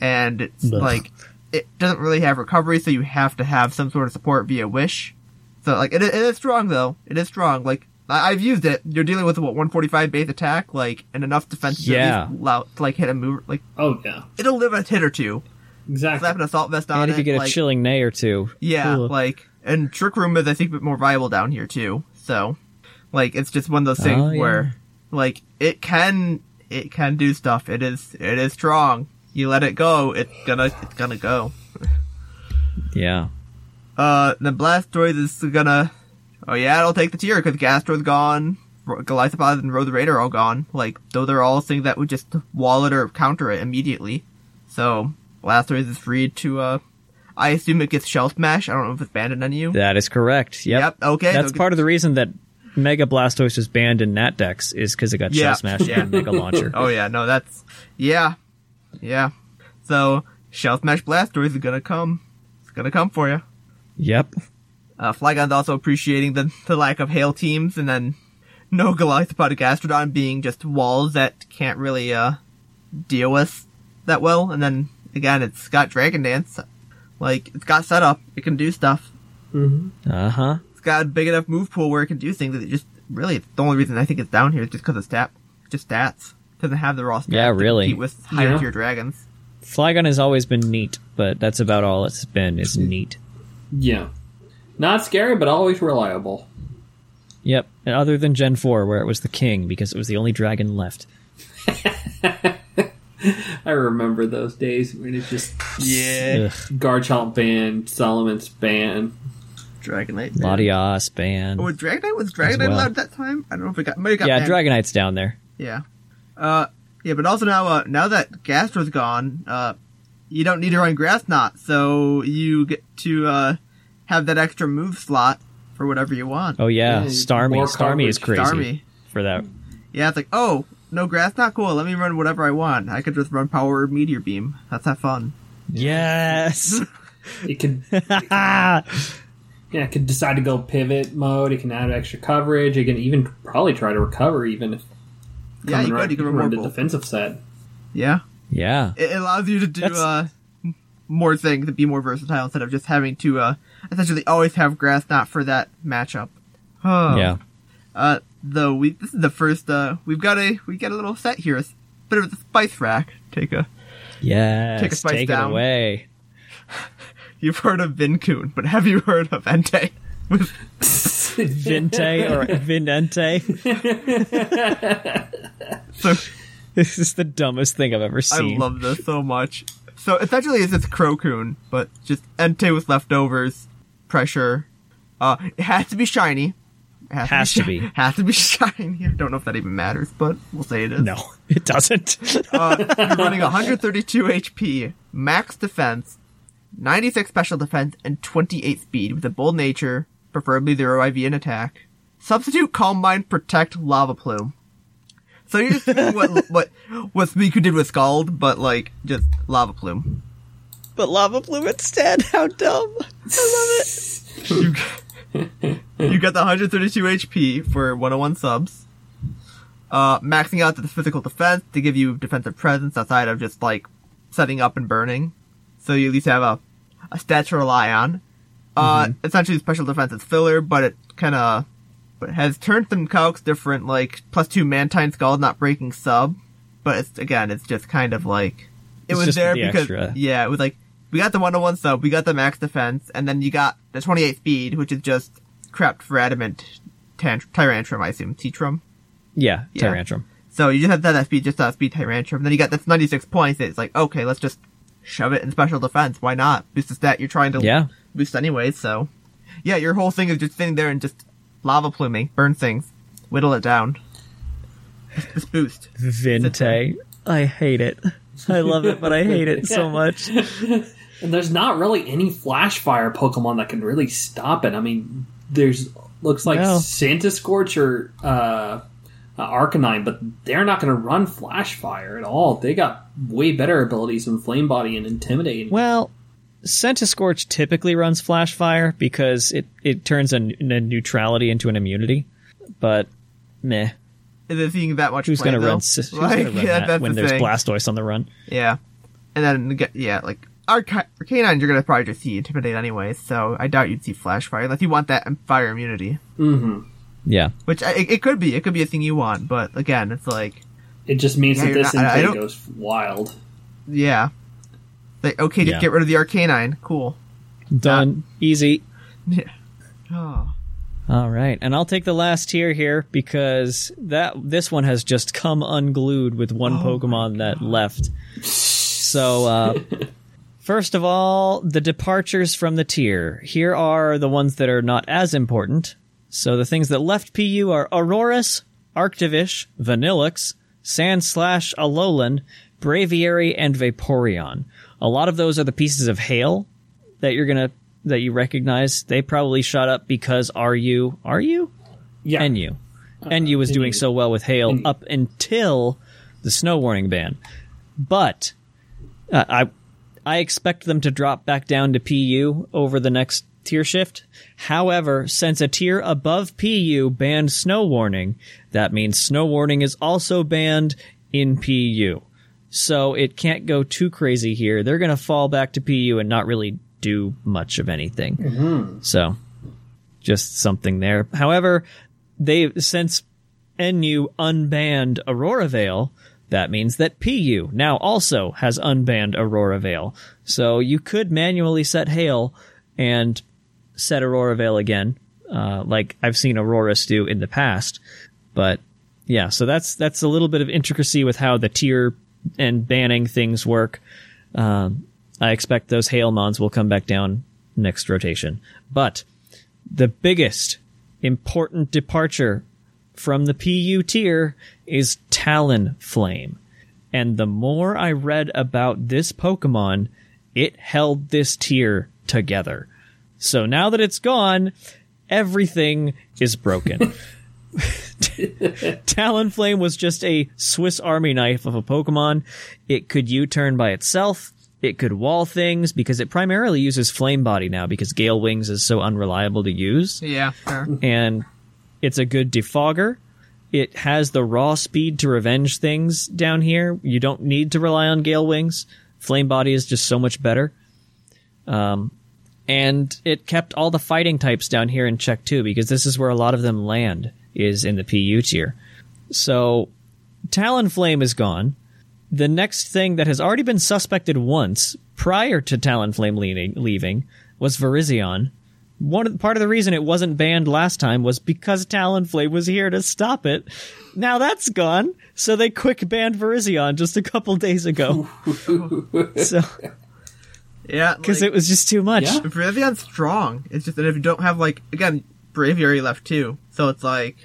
and it's Ugh. like it doesn't really have recovery, so you have to have some sort of support via wish. So like it, it is strong though. It is strong. Like I, I've used it. You're dealing with what 145 base attack, like and enough defense to, Yeah. at least allow, to like hit a move. Like oh yeah, it'll live a hit or two. exactly. Slap an assault vest on And if it. you get like, a Chilling Neigh or two. yeah, Ugh. like and trick room is I think a bit more viable down here too. So like it's just one of those things Oh, yeah. where like it can it can do stuff. It is it is strong. You let it go, it's gonna it's gonna go. yeah. Uh, the Blastoise is gonna. Oh yeah, it'll take the tier because Gastro's gone, Glyphosate and Roserade are all gone. Like though they're all things that would just wall it or counter it immediately. So Blastoise is free to. uh I assume it gets Shell Smash. I don't know if it's banned on you. That is correct. Yep. Yep, okay, That's so- part of the reason that Mega Blastoise was banned in Nat Dex is because it got Yeah, Shell Smashed yeah. in Mega (laughs) Launcher. Oh yeah, no, that's yeah, yeah. So Shell Smash Blastoise is gonna come. It's gonna come for you. Yep. Uh, Flygon's also appreciating the, the lack of hail teams, and then no Golisopod Gastrodon being just walls that can't really uh, deal with that well. And then again, it's got Dragon Dance, like it's got setup, it can do stuff. Uh huh. It's got a big enough move pool where it can do things that it just really. The only reason I think it's down here is just because of stat, just stats. It doesn't have the raw stats. Yeah, really. compete with higher Yeah. tier dragons. Flygon has always been neat, but that's about all it's been. Is neat. Yeah, not scary, but always reliable. Yep. And other than Gen 4, where it was the king because it was the only dragon left. (laughs) I remember those days when it's just Yeah, Ugh. Garchomp ban, Salamence ban. Dragonite. Latias, ban. Oh, was Dragonite was Dragonite well. allowed at that time? I don't know if it got. Might have got Yeah, banned. Dragonite's down there. Yeah. Uh, yeah, but also now, uh, now that Gastro's gone, uh, you don't need to run Grass Knot, so you get to, uh, have that extra move slot for whatever you want. Oh yeah, Yeah, Starmie. more Starmie is crazy. Starmie. for that. Yeah, it's like, oh, no Grass Knot? Cool, let me run whatever I want. I could just run Power Meteor Beam. That's have fun. Yes. (laughs) It could, Ah. (laughs) yeah, it could decide to go pivot mode. It can add extra coverage. It can even probably try to recover, even if Yeah, you right, could, you could run run the defensive set. Yeah. yeah. It allows you to do, That's- uh, more things, to be more versatile instead of just having to, uh, essentially always have Grass Knot for that matchup. Oh. Yeah. Uh, the we this is the first uh we've got a we got a little set here. A bit of a spice rack. Take a Yes. Take a spice Take down. it away. (laughs) you've heard of Vincoon, but have you heard of Entei? (laughs) (laughs) (laughs) With Vinte or Vinente. (laughs) so This is the dumbest thing I've ever seen. I love this so much. So essentially it's just CroCune, but just Entei with leftovers, pressure. Uh it has to be shiny. It Has to shi- be. (laughs) Has to be shiny. I don't know if that even matters, but we'll say it is. no, it doesn't. Uh, you're running 132 HP, max defense, 96 special defense, and 28 speed with a bold nature, preferably zero IV in attack. Substitute Calm Mind, Protect, Lava Plume. So you're just doing what (laughs) what what Suicune did with Scald, but like just Lava Plume. but lava plume instead. (laughs) How dumb. I love it. You you got the 132 HP for 101 subs. Uh, maxing out the physical defense to give you defensive presence outside of just like setting up and burning. So you at least have a, a stat to rely on. Uh, essentially special defense is filler, but it kind of has turned some calcs different, like plus two Mantine Scald, not breaking sub. But it's again, it's just kind of like it It's was there the because extra. yeah, it was like we got the 101 sub, we got the max defense, and then you got the 28 speed, which is just crept for adamant tant- Tyrantrum, I assume. Tantrum. Yeah, Yeah. Tyrantrum. So you just have that speed, just that speed Tyrantrum. Then you got this 96 points. It's like, okay, let's just shove it in special defense. Why not? Boost the stat you're trying to Yeah. Boost anyway. So, yeah, your whole thing is just sitting there and just lava pluming, burn things, whittle it down. Just, just boost. Vinte. I hate it. I love it, but I hate it so (laughs) much. And there's not really any flash fire Pokemon that can really stop it. I mean, there's looks like No. Centiskorch or uh, uh, Arcanine, but they're not going to run flash fire at all. They got way better abilities than Flame Body and Intimidate. Well, Centiskorch typically runs Flash Fire because it, it turns a, a neutrality into an immunity. But, meh. Is it seeing that much Who's going to run, who's Like, gonna run yeah, that that's when the there's thing. Blastoise on the run? Yeah. And then, yeah, like, Arca- Arcanine, you're gonna probably just see Intimidate anyway, so I doubt you'd see Flash Fire, unless you want that fire immunity. Mm-hmm. Yeah. Which, I, it, it could be, it could be a thing you want, but again, it's like, it just means Yeah, that this not- I- I goes wild. yeah. Like, okay, Yeah. get rid of the Arcanine, cool. Done. Easy. Yeah. (laughs) Oh. All right, and I'll take the last tier here because that this one has just come unglued with Oh one Pokemon that left. So, uh, (laughs) first of all, the departures from the tier. Here are the ones that are not as important. So the things that left PU are Aurorus, Arctovish, Vanilluxe, Sandslash, Alolan, Braviary, and Vaporeon. A lot of those are the pieces of hail that you're gonna that you recognize. They probably shot up because are you are you Yeah. and you, and you was doing so well with hail up until the snow warning ban. But uh, I I expect them to drop back down to PU over the next tier shift. However, since a tier above PU banned snow warning, that means snow warning is also banned in PU. So it can't go too crazy here. They're going to fall back to PU and not really do much of anything. So just something there. However, they since NU unbanned Aurora Veil, that means that PU now also has unbanned Aurora Veil. So you could manually set Hail and set Aurora Veil again, uh, like I've seen Aurorus do in the past. But yeah, so that's that's a little bit of intricacy with how the tier and banning things work. Um, I expect those Hailmons will come back down next rotation. But the biggest important departure from the PU tier is Talonflame. And the more I read about this Pokemon, it held this tier together. So now that it's gone, everything is broken. (laughs) (laughs) Talonflame was just a Swiss Army knife of a Pokemon. It could U-turn by itself. It could wall things because it primarily uses Flame Body now because Gale Wings is so unreliable to use Yeah, fair. and it's a good defogger. It has the raw speed to revenge things down here. You don't need to rely on Gale Wings. Flame Body is just so much better. Um, and it kept all the fighting types down here in check too, because this is where a lot of them land, is in the PU tier. So, Talonflame is gone. The next thing that has already been suspected once prior to Talonflame leaving, leaving was Virizion. One part of the reason it wasn't banned last time was because Talonflame was here to stop it. Now that's gone, so they quick banned Virizion just a couple days ago. (laughs) so Yeah, because like, it was just too much. Yeah. Bravion's strong. It's just that if you don't have like again, Braviary left too, so it's like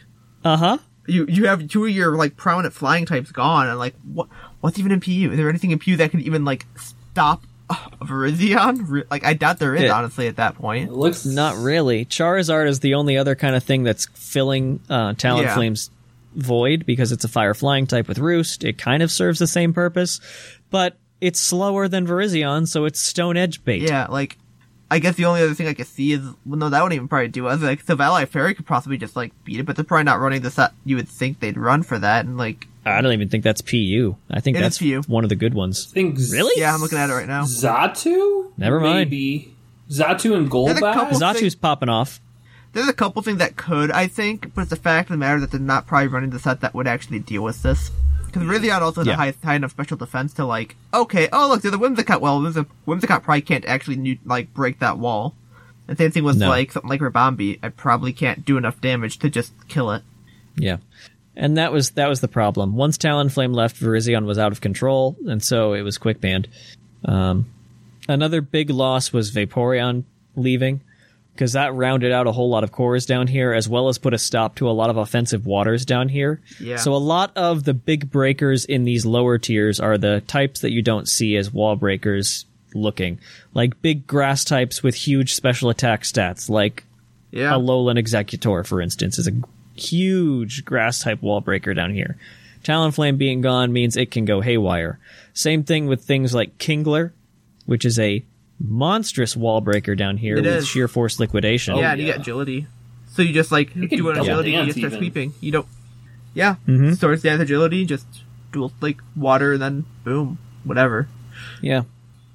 Uh huh. you you have two of your like prominent flying types gone, and like what what's even in PU? Is there anything in PU that can even like stop (laughs) uh, Virizion? Like I doubt there is Yeah. honestly at that point. It looks Not really. Charizard is the only other kind of thing that's filling uh, Talonflame's void because it's a fire flying type with Roost. It kind of serves the same purpose, but it's slower than Virizion, so it's Stone Edge bait. Yeah, like I guess the only other thing I could see is well, no, that wouldn't even probably do us. Like so Silvally Fairy could possibly just like beat it, but they're probably not running the set you would think they'd run for that, and like I don't even think that's PU. I think that's PU. one of the good ones. things. Really? yeah, I'm looking at it right now. Xatu? Never mind. Maybe. Xatu and There's a Golbat? couple- Xatu's popping off. There's a couple things that could, I think, but it's the fact of the matter that they're not probably running the set that would actually deal with this. Because Rizion also has Yeah. a high, high enough special defense to like, okay, oh look, there's a Whimsicott. Well, Whimsic- Whimsicott probably can't actually like break that wall. And same thing with No. like something like Rabambi. I probably can't do enough damage to just kill it. Yeah. And that was that was the problem. Once Talonflame left, Virizion was out of control, and so it was quick banned. Um, another big loss was Vaporeon leaving because that rounded out a whole lot of cores down here, as well as put a stop to a lot of offensive waters down here. Yeah. So a lot of the big breakers in these lower tiers are the types that you don't see as wall breakers looking, like big grass types with huge special attack stats, like Yeah. Alolan Exeggutor, for instance, is a huge grass type wall breaker down here. Talonflame being gone means it can go haywire. Same thing with things like Kingler, which is a monstrous wall breaker down here It with is. sheer force liquidation. yeah, and you get agility. So you just like can do an agility and you start even. sweeping. You don't. Yeah. Mhm. Swords dance agility, just dual like water, and then boom, whatever. Yeah.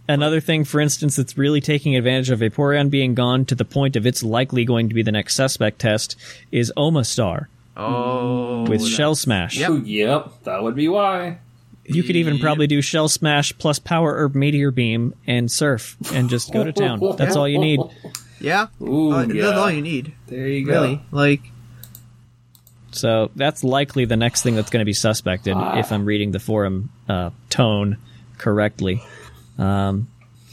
Another thing, for instance, that's really taking advantage of Vaporeon being gone to the point of it's likely going to be the next suspect test is Omastar Oh. with Shell Smash. Yep. Yep, that would be why. You could even probably do Shell Smash plus Power Herb Meteor Beam and Surf and just go to (laughs) town. That's all you need. (laughs) Yeah. Ooh, Uh, yeah. That's all you need. There you go. Really. Like. So that's likely the next thing that's going to be suspected if I'm reading the forum uh, tone correctly. Um,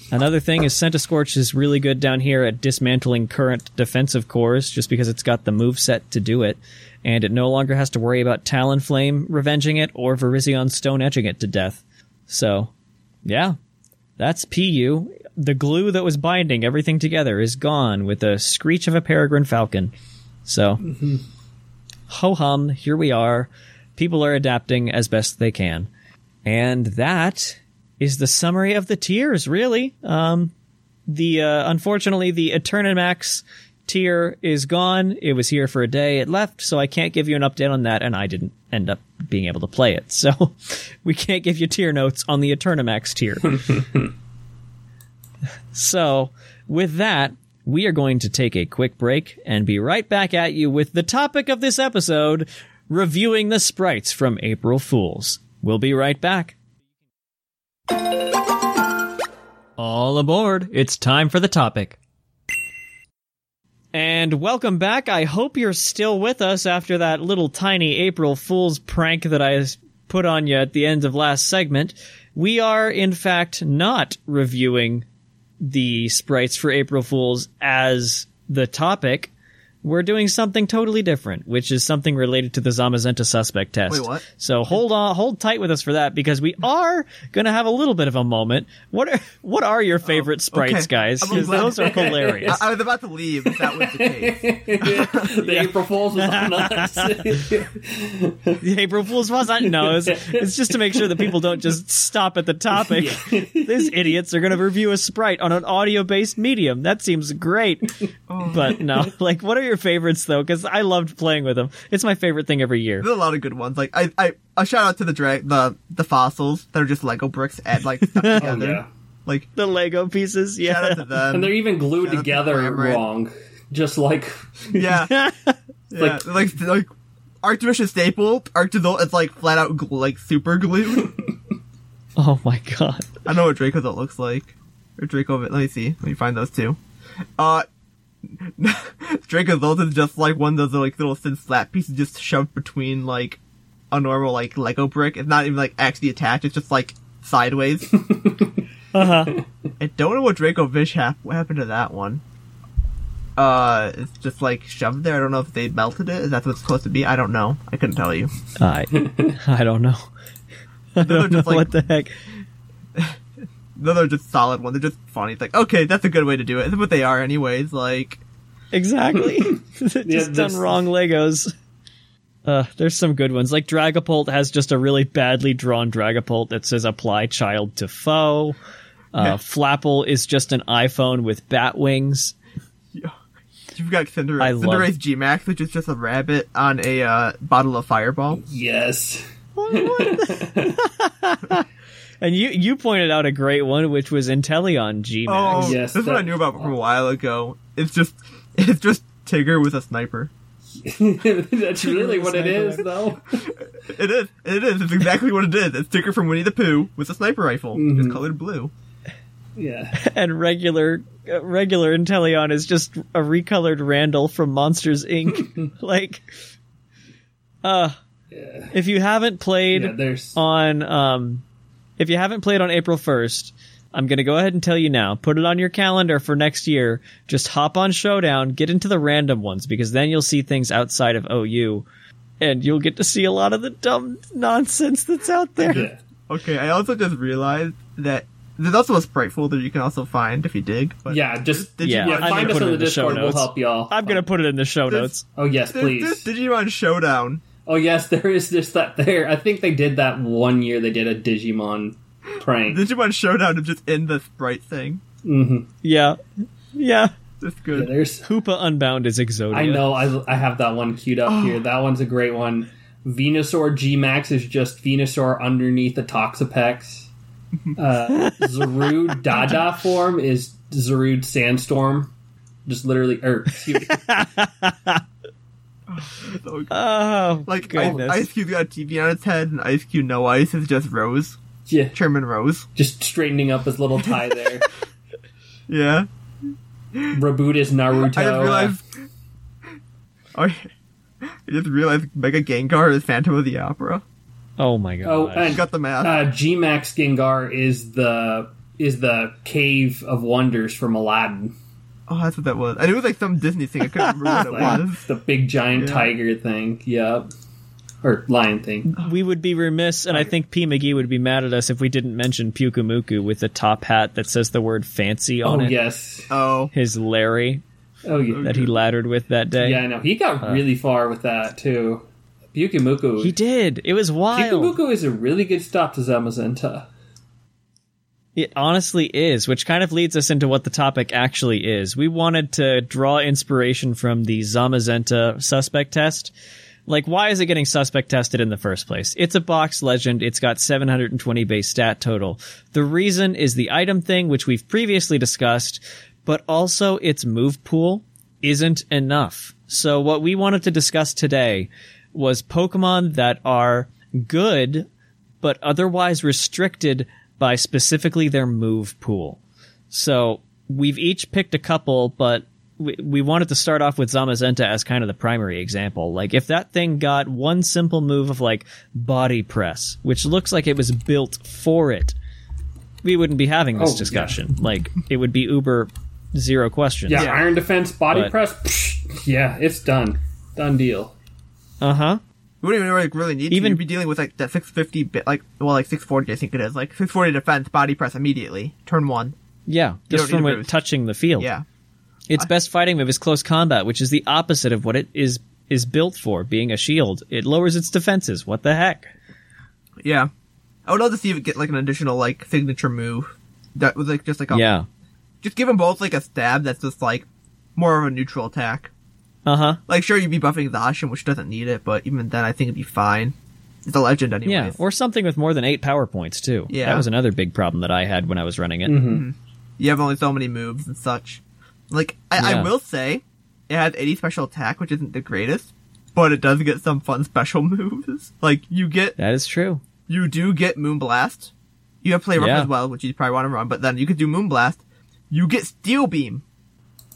another thing is Centiskorch is really good down here at dismantling current defensive cores just because it's got the move set to do it, and it no longer has to worry about Talonflame revenging it or Virizion Stone edging it to death. So, yeah, that's PU. The glue that was binding everything together is gone with the screech of a peregrine falcon. So, ho hum, here we are. People are adapting as best they can. And that is the summary of the tiers, really. Um, the, uh, unfortunately, the Eternamax tier is gone. It was here for a day. It left, so I can't give you an update on that, and I didn't end up being able to play it. (laughs) So we can't give you tier notes on the Eternamax tier. (laughs) so with that, we are going to take a quick break and be right back at you with the topic of this episode, reviewing the sprites from April Fools. We'll be right back. All aboard. It's time for the topic. And welcome back. I hope you're still with us after that little tiny April Fool's prank that I put on you at the end of last segment. We are, in fact, not reviewing the sprites for April Fools as the topic. We're doing something totally different, which is something related to the Zamazenta suspect test. Wait, what? So hold on, hold tight with us for that because we are going to have a little bit of a moment. What are what are your favorite sprites, Oh, okay. guys? Because those are (laughs) hilarious. I, I was about to leave if that was the case. (laughs) the April Fools was on us. (laughs) The April Fool's was not no. It's, it's just to make sure that people don't just stop at the topic. These idiots are going to review a sprite on an audio-based medium. That seems great, oh. but no. Like, what are your favorites though? Because I loved playing with them. It's my favorite thing every year. There's a lot of good ones. Like I, I, a shout out to the drag, the the fossils that are just Lego bricks and like stuck (laughs) oh, yeah. Like The Lego pieces, shout out yeah. to them. And they're even glued Shout out to together wrong. Just like yeah, (laughs) (laughs) yeah. Like- Like like, Arctovish is stapled. Arctozolt is like flat out gl- like super glued. Oh my god. I know what Dracozolt looks like. Or Draco. Let me see. Let me find those two. Uh. (laughs) Dracozolt is just like one of those like little thin flat pieces just shoved between like a normal like Lego brick. It's not even like actually attached. It's just like sideways. (laughs) Uh-huh. I don't know what Dracovish hap- what happened to that one. Uh, it's just like shoved there. I don't know if they melted it. Is that what it's supposed to be? I don't know. I couldn't tell you. I (laughs) I don't know. I don't know just like what the heck. No, they're just solid ones. They're just funny. It's like okay, that's a good way to do it. That's what they are, anyways. Like Exactly. (laughs) (laughs) just Yeah, done wrong Legos. Uh, there's some good ones. Like Dragapult has just a really badly drawn Dragapult that says apply child to foe. Uh, Flapple is just an iPhone with bat wings. you've got Cinder- I Cinderace G Max, which is just a rabbit on a uh, bottle of Fireball. yes. (laughs) And you you pointed out a great one, which was Inteleon G Max. Oh, Yes, this is what I knew about from a while ago. It's just it's just Tigger with a sniper. (laughs) That's really what it is, though. (laughs) It is. It is. It's exactly what it is. It's Tigger from Winnie the Pooh with a sniper rifle, Mm-hmm. just colored blue. Yeah. (laughs) and regular uh, regular Inteleon is just a recolored Randall from Monsters Inc. like, uh, if you haven't played Yeah, on um if you haven't played on April 1st, I'm going to go ahead and tell you now. Put it on your calendar for next year. Just hop on Showdown, get into the random ones because then you'll see things outside of OU and you'll get to see a lot of the dumb nonsense that's out there. Yeah. Okay, I also just realized that there's also a sprite folder you can also find if you dig. But Yeah, just Did Yeah, you I'm yeah, gonna find us put it on the in the show Discord. We'll notes. help y'all. I'm going to put it in the show This- notes. Oh yes, There's please. this Digimon Showdown. Oh yes, (laughs) there is just that there. I think they did that one year. They did a Digimon prank. Digimon Showdown is just in the sprite thing. Yeah. Yeah. That's Yeah, good. there's. Hoopa Unbound is Exodia. I know. I I have that one queued up here. That one's a great one. Venusaur G Max is just Venusaur underneath the Toxapex. (laughs) Uh, Zarude Dada form is Darude Sandstorm. Just literally, or excuse me. (laughs) (laughs) So- Oh, like goodness. Ice, Ice Cube got a TV on its head, and Ice Cube No Ice is just Rose, yeah, Chairman Rose. just straightening up his little tie (laughs) there. Yeah, Reboot is Naruto. I just realized. Oh, yeah. I just realized Mega Gengar is Phantom of the Opera. oh my god. Oh, I and got the math. uh, G Max Gengar is the is the Cave of Wonders from Aladdin. Oh, that's what that was. And it was like some Disney thing. I couldn't remember what it (laughs) was. The big giant Yeah. tiger thing. Yep. Or lion thing. we would be remiss, and I think P. McGee would be mad at us if we didn't mention Pyukumuku with the top hat that says the word fancy on Oh it. yes. Oh, His Larry Oh yeah. that he laddered with that day. Yeah, I know. He got uh, really far with that too. Pyukumuku. He did. It was wild. Pyukumuku is a really good stop to Zamazenta. It honestly is, which kind of leads us into what the topic actually is. We wanted to draw inspiration from the Zamazenta suspect test. Like, why is it getting suspect tested in the first place? It's a box legend. It's got 720 base stat total. The reason is the item thing, which we've previously discussed, but also its move pool isn't enough. So what we wanted to discuss today was Pokemon that are good, but otherwise restricted by specifically their move pool. So we've each picked a couple, but we, we wanted to start off with Zamazenta as kind of the primary example. Like if that thing got one simple move of like body press, which looks like it was built for it, we wouldn't be having this Oh, yeah. discussion. Like it would be uber zero questions. Yeah, Iron Defense, Body But- Press. psh, yeah, it's done. Done deal. Uh huh. We wouldn't even like, really need to. Even- You'd be dealing with like that 650 bit, like well, like 640, I think it is, like 640 defense, body press immediately, turn one. Yeah, just don't from it touching the field. Yeah, Its best fighting move is close combat, which is the opposite of what it is is built for, being a shield. It lowers its defenses. What the heck? yeah. I would love to see it get like an additional like signature move that was like just like a Yeah. just give them both like a stab that's just like more of a neutral attack. Uh huh. Like sure you'd be buffing Zacian, which doesn't need it, but even then I think it'd be fine. It's a legend anyways. Yeah, or something with more than eight power points too. Yeah. that was another big problem that I had when I was running it. you have only so many moves and such. Like I, Yeah. I will say, it has 80 special attack, which isn't the greatest, but it does get some fun (laughs) special moves. Like you get, That is true. you do get Moonblast. You have Play Rough Yeah. as well, which you probably want to run, but then you could do Moonblast. You get Steel Beam.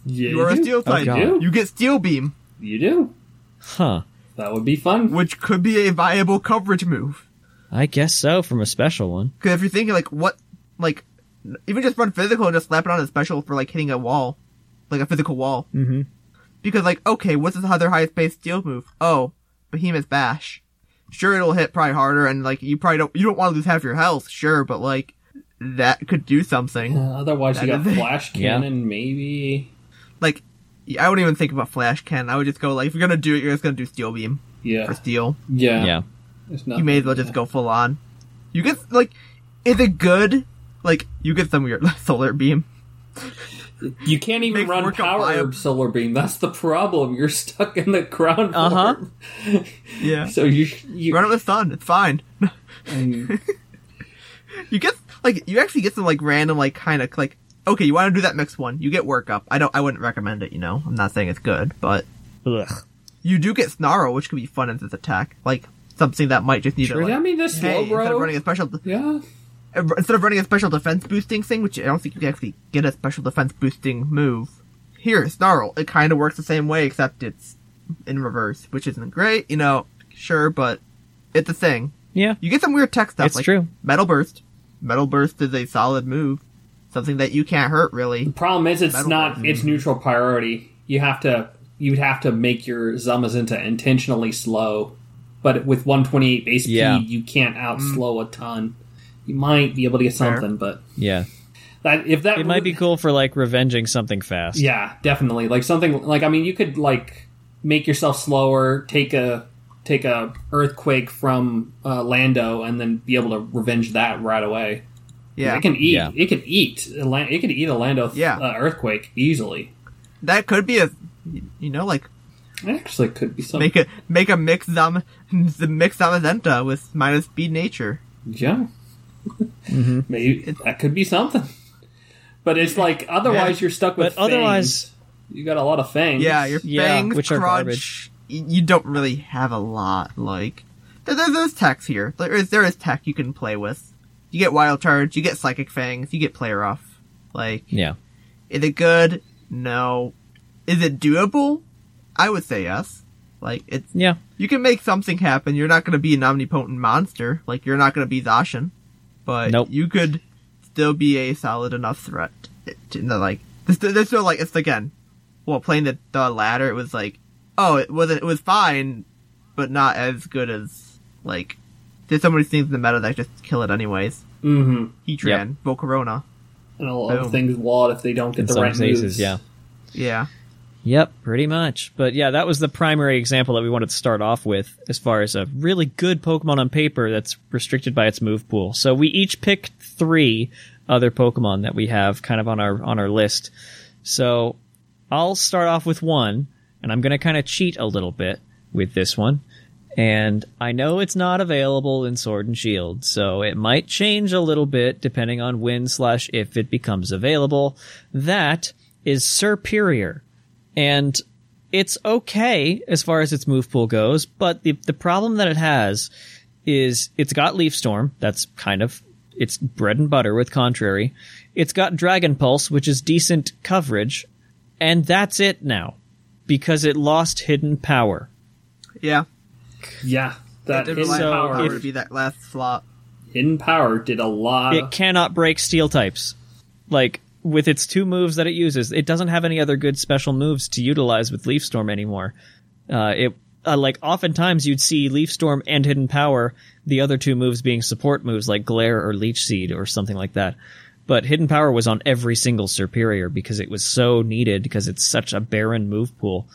Yeah, You are a. Steel type. God. do. you get Steel Beam, You do. Huh. That would be fun. which could be a viable coverage move. I guess so from a special one. Because if you're thinking like what, like even just run physical and just slap it on a special for like hitting a wall, like a physical wall. Mm-hmm. Because like okay, what's this other highest base steel move? Oh, Behemoth Bash. Sure, it'll hit probably harder, and like you probably don't you don't want to lose half your health. Sure, but like that could do something. Uh, otherwise, you That got is- Flash Yeah. Cannon, maybe. Like yeah, I wouldn't even think about Flash Cannon. I would just go like if you're gonna do it, you're just gonna do Steel Beam Yeah. for steel. Yeah. Yeah. There's You may as well just go full on. You get like, is it good? Like you get some of your (laughs) solar beam. You can't even run Power. Herb Solar Beam. That's the problem. You're stuck in the ground Uh-huh. (laughs) Yeah. So you you Run it with sun. It's fine. (laughs) You get like you actually get some like random like kind of like okay, you want to do that mixed one. You get workup. I don't. I wouldn't recommend it. You know, I'm not saying it's good, but Ugh. you do get snarl, which could be fun as its attack. Like something that might just need Sure, to. Like, I mean, this hey, slow instead of running a special, Yeah. instead of running a special defense boosting thing, which I don't think you can actually get a special defense boosting move. Here, snarl. It kind of works the same way, except it's in reverse, which isn't great. You know, sure, but it's a thing. Yeah. You get some weird tech stuff. It's like true. Metal Burst. Metal Burst is a solid move. Something that you can't hurt really. The problem is, it's not. Blade. It's neutral priority. You have to. You'd have to make your Zamazenta intentionally slow, but with 128 base Yeah. speed, you can't outslow a ton. You might be able to get Fair. something, but Yeah. that if that It might be cool for like revenging something fast. Yeah, definitely. Like something like I mean, you could like make yourself slower, take a take a earthquake from uh, Lando, and then be able to revenge that right away. Yeah, It can eat. Yeah. It can eat. a Lan- It can eat a Lando Yeah. uh, earthquake easily. that could be a, you know, like It actually could be something. make a make a mix Zam, the (laughs) mix Zamazenta with minus speed nature. Yeah. Mm-hmm. (laughs) Maybe that could be something. But it's like otherwise Yeah. you're stuck with. But otherwise- you got a lot of fangs. Yeah, your Yeah, fangs, which are garbage. You don't really have a lot. Like there, there- there's techs here. There is there is tech you can play with. You get wild charge. You get psychic fangs. You get Play Rough. Like Yeah. is it good? No. Is it doable? I would say yes. Like it's Yeah. you can make something happen. You're not going to be an omnipotent monster. Like you're not going to be Zacian, but Nope. you could still be a solid enough threat. To, no, like this, this still like it's again. Well, playing the, the ladder, it was like, oh, it wasn't. It was fine, but not as good as like. There's so many things in the meta that just kill it anyways. Mm-hmm. Heatran, Volcarona. And a lot of things wall if they don't get In the some right cases, moves. yeah. Yeah. Yep, pretty much. But yeah, that was the primary example that we wanted to start off with as far as a really good Pokemon on paper that's restricted by its move pool. So we each picked three other Pokemon that we have kind of on our on our list. So I'll start off with one, and I'm gonna kind of cheat a little bit with this one. And I know it's not available in Sword and Shield, so it might change a little bit depending on when slash if it becomes available. That is Serperior and it's okay as far as its move pool goes, but the the problem that it has is it's got Leaf Storm, that's kind of its bread and butter with Contrary. It's got Dragon Pulse, which is decent coverage, and that's it now because it lost Hidden Power. Yeah. Yeah, that Did hidden rely power, power if- be that last slot. hidden power did a lot. It cannot break Steel types. Like with its two moves that it uses, it doesn't have any other good special moves to utilize with Leaf Storm anymore. Uh, it uh, like oftentimes you'd see Leaf Storm and Hidden Power, the other two moves being support moves like Glare or Leech Seed or something like that. But Hidden Power was on every single Serperior because it was so needed because it's such a barren move pool.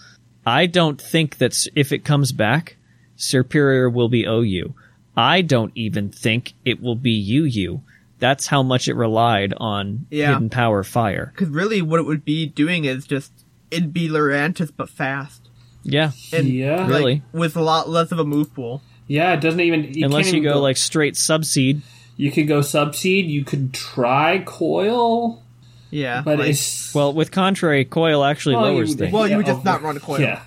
I don't think that if it comes back, Serperior will be OU. I don't even think it will be UU. That's how much it relied on Yeah. Hidden Power Fire. Because really, what it would be doing is just it'd be Lurantis but fast, Yeah, and Yeah. like, Really? with a lot less of a move pool. yeah, it doesn't even. You unless you even go like straight Subseed. You could go subseed. You could try coil, Yeah, but like- it's Well, with Contrary, Coil actually Well, lowers you- things. Well, you would yeah, just oh, not run a coil. Yeah,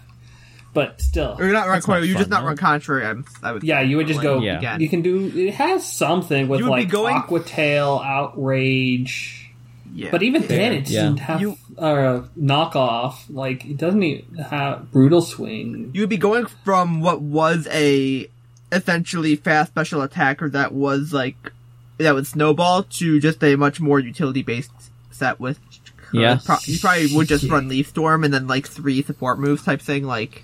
but still, or you're not run That's coil. not You just not run contrary. I'm, I would. yeah, you would just like, go. Yeah. again. You can do. It has something with You would be like going- Aqua Tail, Outrage, Yeah. but even then, it doesn't have You- uh, knockoff. Like it doesn't even have brutal swing. you would be going from what was a essentially fast special attacker that was like that would snowball to just a much more utility based set with. uh, Yeah. pro- you probably would just run Leaf Storm and then like three support moves type thing. Like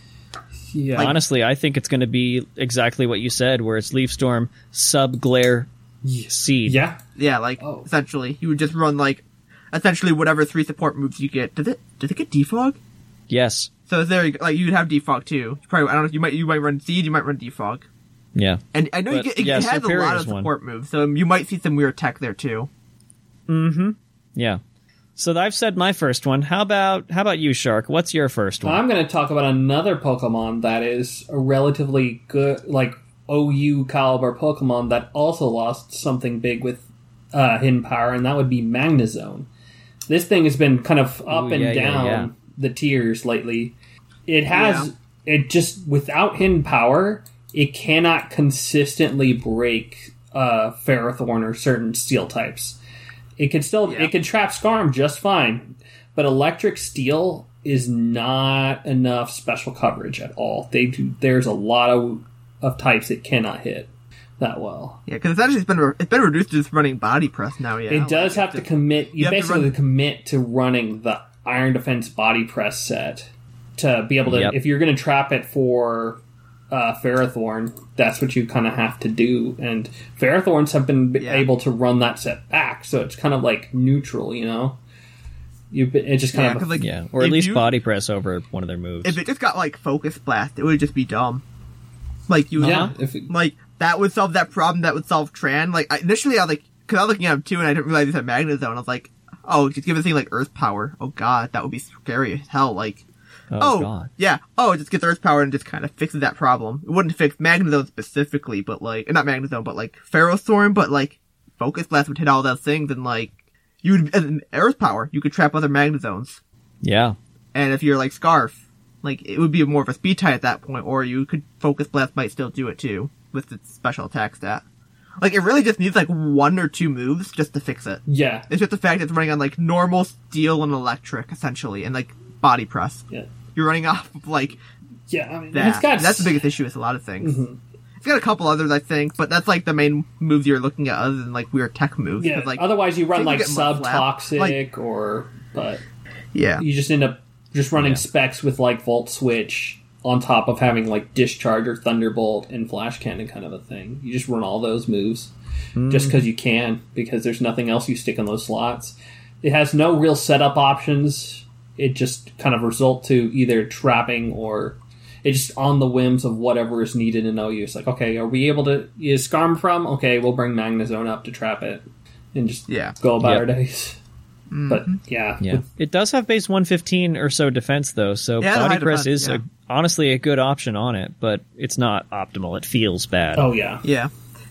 Yeah, Honestly, I think it's going to be exactly what you said, where it's Leaf Storm, Sub Glare, Seed. yeah. yeah, like Oh. essentially you would just run like essentially whatever three support moves you get. Does it? Does it get defog? Yes. So there, you go. like you'd have defog too. You probably I don't know. You might you might run seed. You might run defog. Yeah. And I know you But, get, it, yeah, it has a lot of is one. support moves, so you might see some weird tech there too. Mm-hmm. Yeah. So I've said my first one. How about how about you, Shark? What's your first one? I'm going to talk about another Pokemon that is a relatively good, like OU caliber Pokemon that also lost something big with uh, Hidden Power, and that would be Magnezone. This thing has been kind of up Ooh, and yeah, yeah, down yeah. the tiers lately. It has it just without Hidden Power, it cannot consistently break uh, Ferrothorn or certain Steel types. It can still Yeah. it can trap Skarm just fine, but Electric Steel is not enough special coverage at all. They do, there's a lot of of types it cannot hit. that well. Yeah, because essentially it's been re- it's been reduced to just running body press now. Yeah, It does Like, have to commit. You, have to basically run- commit to running the Iron Defense body press set to be able to. Yep. If you're going to trap it for uh, Ferrothorn, that's what you kind of have to do. And Ferrothorns have been Yeah. able to run that set back, so it's kind of like neutral, you know. You it just kind Yeah, of 'cause, like, Yeah, or at least you- body press over one of their moves. If it just got like focus blast, it would just be dumb. Like you, yeah. If it, like that would solve that problem. That would solve Tran. Like I, initially, I was like, because I was looking at him too, and I didn't realize he had Magnezone. I was like, oh, just give it a thing like Earth Power. Oh God, that would be scary as hell. Like, oh, oh, god. yeah, oh, it just gets Earth Power and just kind of fixes that problem. It wouldn't fix Magnezone specifically, but like, not Magnezone, but like Ferrothorn, but like Focus Blast would hit all those things, and like you would as an Earth Power, you could trap other Magnezones. Yeah. And if you're like Scarf, like it would be more of a speed tie at that point, or you could Focus Blast might still do it too with its special attack stat. Like it really just needs like one or two moves just to fix it. yeah, It's just the fact that it's running on like normal steel and electric essentially, and like body press. yeah, You're running off of like yeah. I mean, that. it's got That's the biggest issue with a lot of things. Mm-hmm. It's got a couple others, I think, but that's like the main moves you're looking at, other than like weird tech moves. Yeah. like Otherwise, you run like sub toxic like- or but yeah, you just end up just running Yeah. specs with like volt switch on top of having like discharge or thunderbolt and flash cannon kind of a thing. You just run all those moves just because you can because there's nothing else you stick in those slots. It has no real setup options. It just kind of result to either trapping or it's just on the whims of whatever is needed in OU. It's like, okay, are we able to is Skarm from? Okay, we'll bring Magnezone up to trap it and just Yeah. go about Yep. our days. But mm-hmm. yeah, Yeah. It does have base 115 or so defense though, so Yeah, body press defense, is yeah. a, honestly a good option on it, but it's not optimal. It feels bad. Oh yeah. Yeah.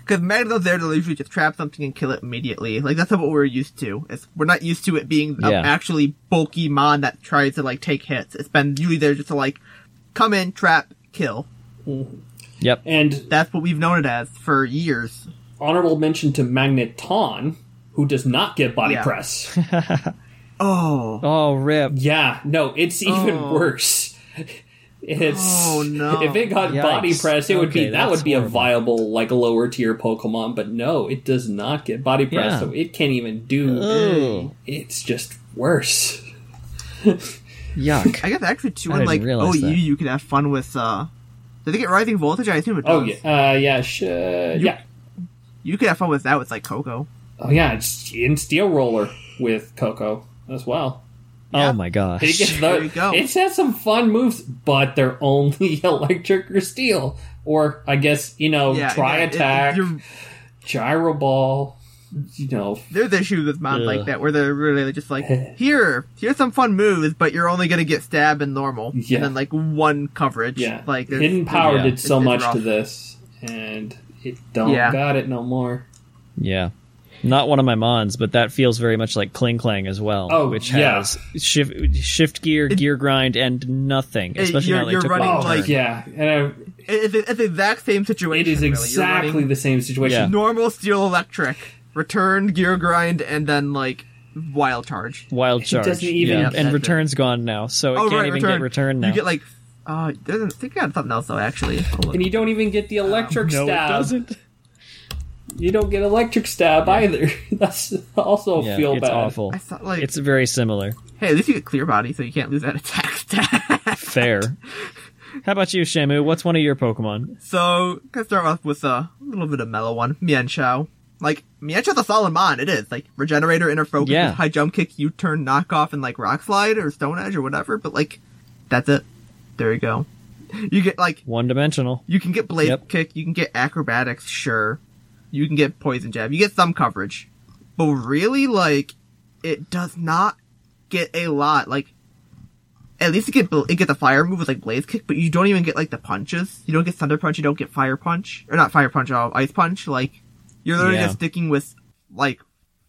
Because Magna's there to usually just trap something and kill it immediately. Like, that's not what we're used to. It's, we're not used to it being an Yeah. actually bulky mon that tries to, like, take hits. It's been usually there just to, like, come in, trap, kill. Yep. And That's what we've known it as for years. honorable mention to Magneton, who does not get body Yeah. press. (laughs) Oh. Oh, rip. yeah, no, it's even Oh. worse. It's Oh, no. if it got body Yikes. press, it would be that would that's be a viable like lower tier Pokemon, but no, it does not get body press, Yeah. so it can't even do. Oh, It's just worse. (laughs) yuck. I guess actually, too, I in, like, oh, OU, that. you could have fun with, uh, did they get Rising Voltage? I assume it does. Oh yeah, uh, yeah, sh- yeah. You could have fun with that with, like, Koko. Oh yeah, it's in Steel Roller with Koko as well. Oh my gosh. It gets There you go. It's had some fun moves, but they're only (laughs) electric or steel, or I guess you know, Yeah. try yeah, it- attack, you're- gyro ball. You know, there's issues with mons Ugh. like that where they're really just like, (laughs) here, here's some fun moves, but you're only gonna get stab and normal, Yeah. and then like one coverage. yeah. like Hidden Power yeah. did so It's- much it's to this, and it don't Yeah. got it no more. Yeah. Not one of my mons, but that feels very much like Klinklang as well, Oh, which yeah. has shift shift gear, gear grind, and nothing. It- Especially you're- now they you're took running, one Oh, turn. like- yeah, and uh, It's, it's the exact same situation. it is exactly running the same situation. Yeah. normal steel electric, return gear grind, and then like wild charge. Wild charge. it doesn't even- yeah. Yeah, and that's return's gone now, so it oh can't right, even return. get returned now. You get like, uh, there's, I think I got something else though. Actually, And you don't even get the electric no, stab. it doesn't. You don't get electric stab either. (laughs) That's also Yeah, feel it's bad. awful. I thought like, It's very similar. hey, at least you get clear body, so you can't lose that attack stat. (laughs) Fair. How about you, Shamu? What's one of your Pokemon? So, gonna start off with a little bit of mellow one. Mienshao. Like, Mienshao's a solid mon, it is. Like, Regenerator, Inner Focus, Yeah. High Jump Kick, U-Turn, Knockoff, and like Rock Slide or Stone Edge or whatever, but like, that's it. There you go. You get like, One dimensional. you can get Blade Yep. Kick, you can get Acrobatics, sure. You can get Poison Jab, you get some coverage. But really, like, it does not get a lot. Like, at least it get it get the fire move with like blaze kick, but you don't even get like the punches. You don't get thunder punch. You don't get fire punch, or not fire punch, uh, ice punch. Like you're literally Yeah. just sticking with like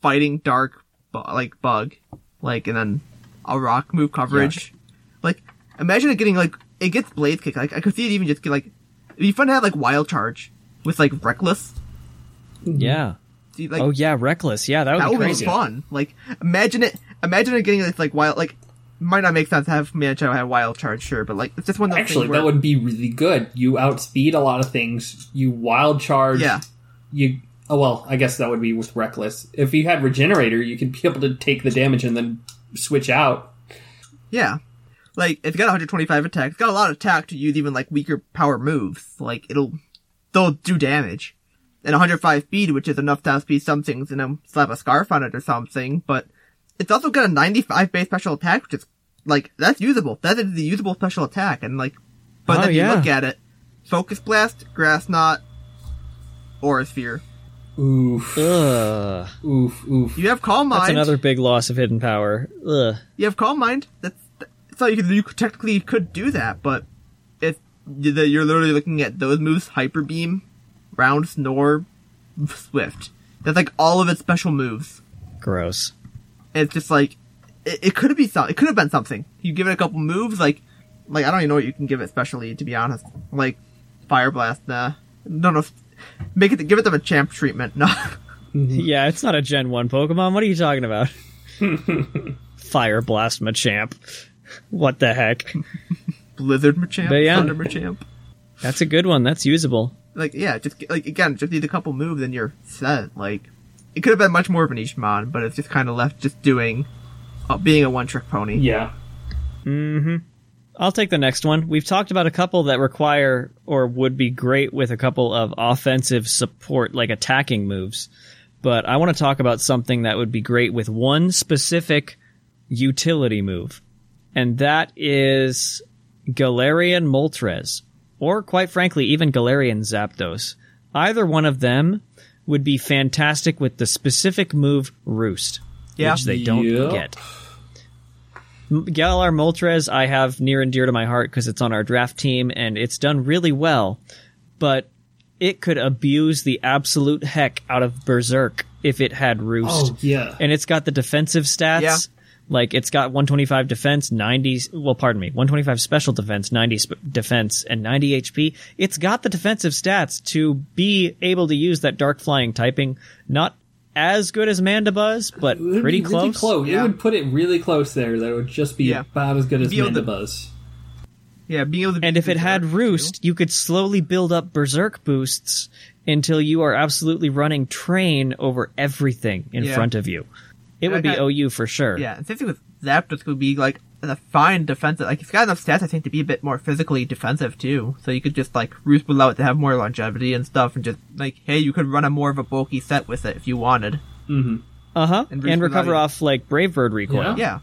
fighting dark, bu- like bug, like and then a rock move coverage. Like imagine it getting like it gets blaze kick. Like I could see it even just get like it'd be fun to have like wild charge with like reckless. Mm-hmm. Yeah. Like oh yeah, reckless. Yeah, that would that be crazy. be fun. Like imagine it. Imagine it getting this like wild like. Might not make sense to have Mancho have wild charge, sure, but like it's just one of those Actually, things where that would be really good. You outspeed a lot of things. You wild charge Yeah. you. Oh well, I guess that would be with reckless. If you had regenerator, you could be able to take the damage and then switch out. Yeah. Like, it's got 125 attack. It's got a lot of attack to use even, like, weaker power moves. Like, it'll, they'll do damage. And 105 speed, which is enough to outspeed some things and then slap a scarf on it or something, but it's also got a 95 base special attack, which is, like, that's usable. That is the usable special attack, and like, but Oh, then yeah. you look at it, Focus Blast, Grass Knot, Aura Sphere. Oof, Ugh. oof, oof. You have Calm Mind. That's another big loss of hidden power. Ugh. you have calm mind. That's so you could you technically could do that, but if you- you're literally looking at those moves, hyper beam, round snore, swift. That's like all of its special moves. Gross. And it's just like it, it could be some. It could have been something. You give it a couple moves, like like I don't even know what you can give it specially. To be honest, like fire blast. Nah, no, no. make it give it them a champ treatment. (laughs) No, (laughs) Yeah, it's not a Gen 1 Pokemon. What are you talking about? (laughs) Fire Blast Machamp. What the heck? Blizzard Machamp, But yeah. Thunder Machamp. That's a good one. That's usable. Like yeah, just like again, just need a couple moves and you're set. Like it could have been much more of an Ishimon, but it's just kind of left just doing uh, being a one trick pony. Yeah. Mm-hmm. I'll take the next one. We've talked about a couple that require or would be great with a couple of offensive support, like attacking moves. But I want to talk about something that would be great with one specific utility move. And that is Galarian Moltres. Or quite frankly, even Galarian Zapdos. Either one of them would be fantastic with the specific move Roost. Yeah. Which they don't Yep. get. M- Galar Moltres I have near and dear to my heart because it's on our draft team and it's done really well, but it could abuse the absolute heck out of Berserk if it had Roost. Oh yeah. And it's got the defensive stats. Yeah. Like it's got 125 defense, 90 well pardon me, 125 special defense, 90 sp- defense and 90 HP. It's got the defensive stats to be able to use that dark flying typing. Not as good as Mandibuzz, but pretty be really close. close. Yeah. It would put it really close there. That would just be Yeah. about as good as Be able to- Mandibuzz. Yeah, being able to. And if it had Berserk, Roost, you could slowly build up Berserk boosts until you are absolutely running train over everything in Yeah. front of you. It would be Okay. OU for sure. Yeah, and same thing with Zapdos would be like a fine defensive. Like it's got enough stats, I think, to be a bit more physically defensive too. So you could just like roost below it to have more longevity and stuff, and just like, hey, you could run a more of a bulky set with it if you wanted. Uh huh. And And, recover off like Brave Bird recoil. Yeah.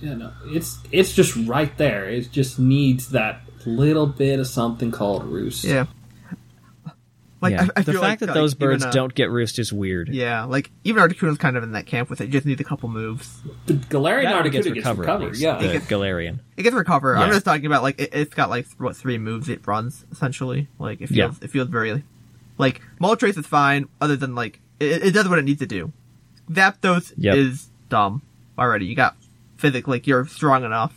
Yeah, Yeah, no, it's it's just right there. It just needs that little bit of something called roost. yeah. Like Yeah. I, I the fact like, that those like, even birds a- don't get Roost is weird. Yeah, like even Articuno's kind of in that camp with it. You just need a couple moves. The Galarian Articuno gets gets recover. recovered. at least, yeah, the Galarian. It gets recover. I'm just talking about like it, it's got like what three moves it runs essentially. Like it feels Yeah. it feels very like Moltres is fine other than like it, it does what it needs to do. Zapdos Yep. is dumb already. You got physics like you're strong enough.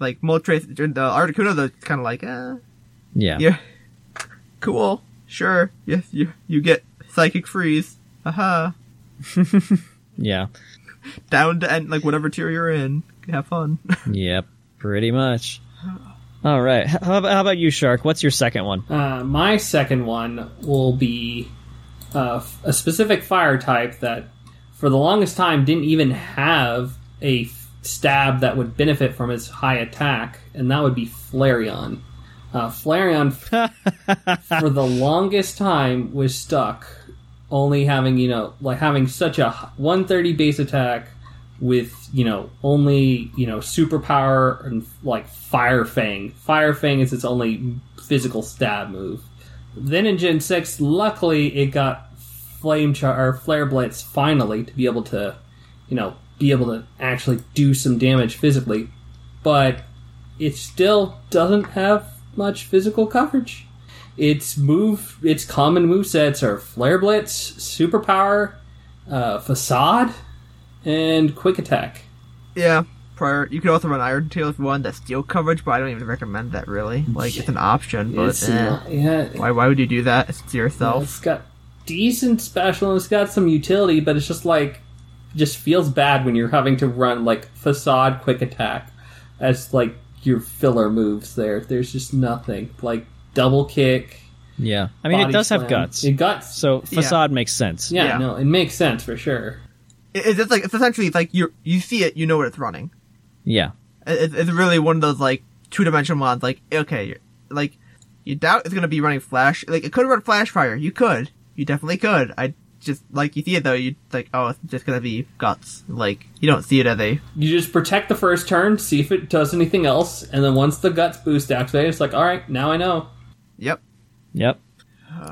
Like Moltres, the Articuno though, it's kind of like uh Yeah. yeah, (laughs) cool, sure, yes you you get psychic freeze. Haha. (laughs) Yeah. Down to end like whatever tier you're in. Have fun. (laughs) Yep. Pretty much. All right. How about, how about you, Shark? What's your second one? Uh, my second one will be uh, f- a specific fire type that, for the longest time, didn't even have a stab that would benefit from its high attack, and that would be Flareon. Uh, Flareon, (laughs) for the longest time, was stuck only having you know like having such a 130 base attack with you know only you know superpower and like fire fang fire fang is its only physical stab move. Then in gen 6 luckily it got flame char or flare blitz finally to be able to you know be able to actually do some damage physically but it still doesn't have much physical coverage its move its common move sets are flare blitz superpower uh, facade and quick attack Yeah, prior. You could also run Iron Tail if you wanted that steel coverage, but I don't even recommend that really. Like it's an option, but it's eh. not, yeah why? Why would you do that? To yourself. it's got decent special and it's got some utility but it's just like just feels bad when you're having to run like facade quick attack as like your filler moves there there's just nothing like double kick Yeah. I mean, it body does have guts. It guts. So facade makes sense. yeah, Yeah. no, it makes sense for sure. It- It's like it's essentially like you you see it, you know what it's running. Yeah. It- It's, it's really one of those like two dimensional mods. Like okay, you're- like you doubt it's gonna be running flash. Like it could run flash fire. You could. You definitely could. I just like you see it though. You like oh it's just gonna be guts. Like you don't see it as a You just protect the first turn, see if it does anything else, and then once the guts boost activates, it's like, all right, now I know. yep. Yep.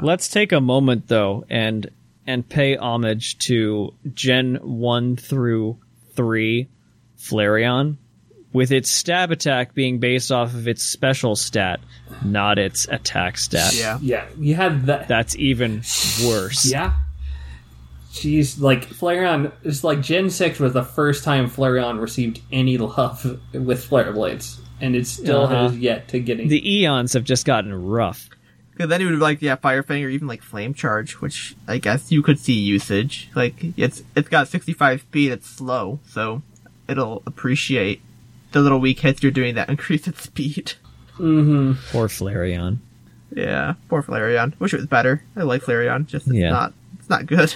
Let's take a moment though and and pay homage to Gen 1 through 3 Flareon with its stab attack being based off of its special stat, not its attack stat. Yeah. Yeah, you had that. That's even worse. Yeah. Jeez, like Flareon, it's like Gen 6 was the first time Flareon received any love with Flare Blitz, and it still Uh-huh. has yet to get any. The eons have just gotten rough. Because then you would have like yeah, Fire Fang or even like Flame Charge, which I guess you could see usage. Like it's it's got 65 speed, it's slow, so it'll appreciate the little weak hits you're doing that (laughs) increase its speed. Mm-hmm. Poor Flareon. Yeah, poor Flareon. Wish it was better. I like Flareon, just it's Yeah. not it's not good.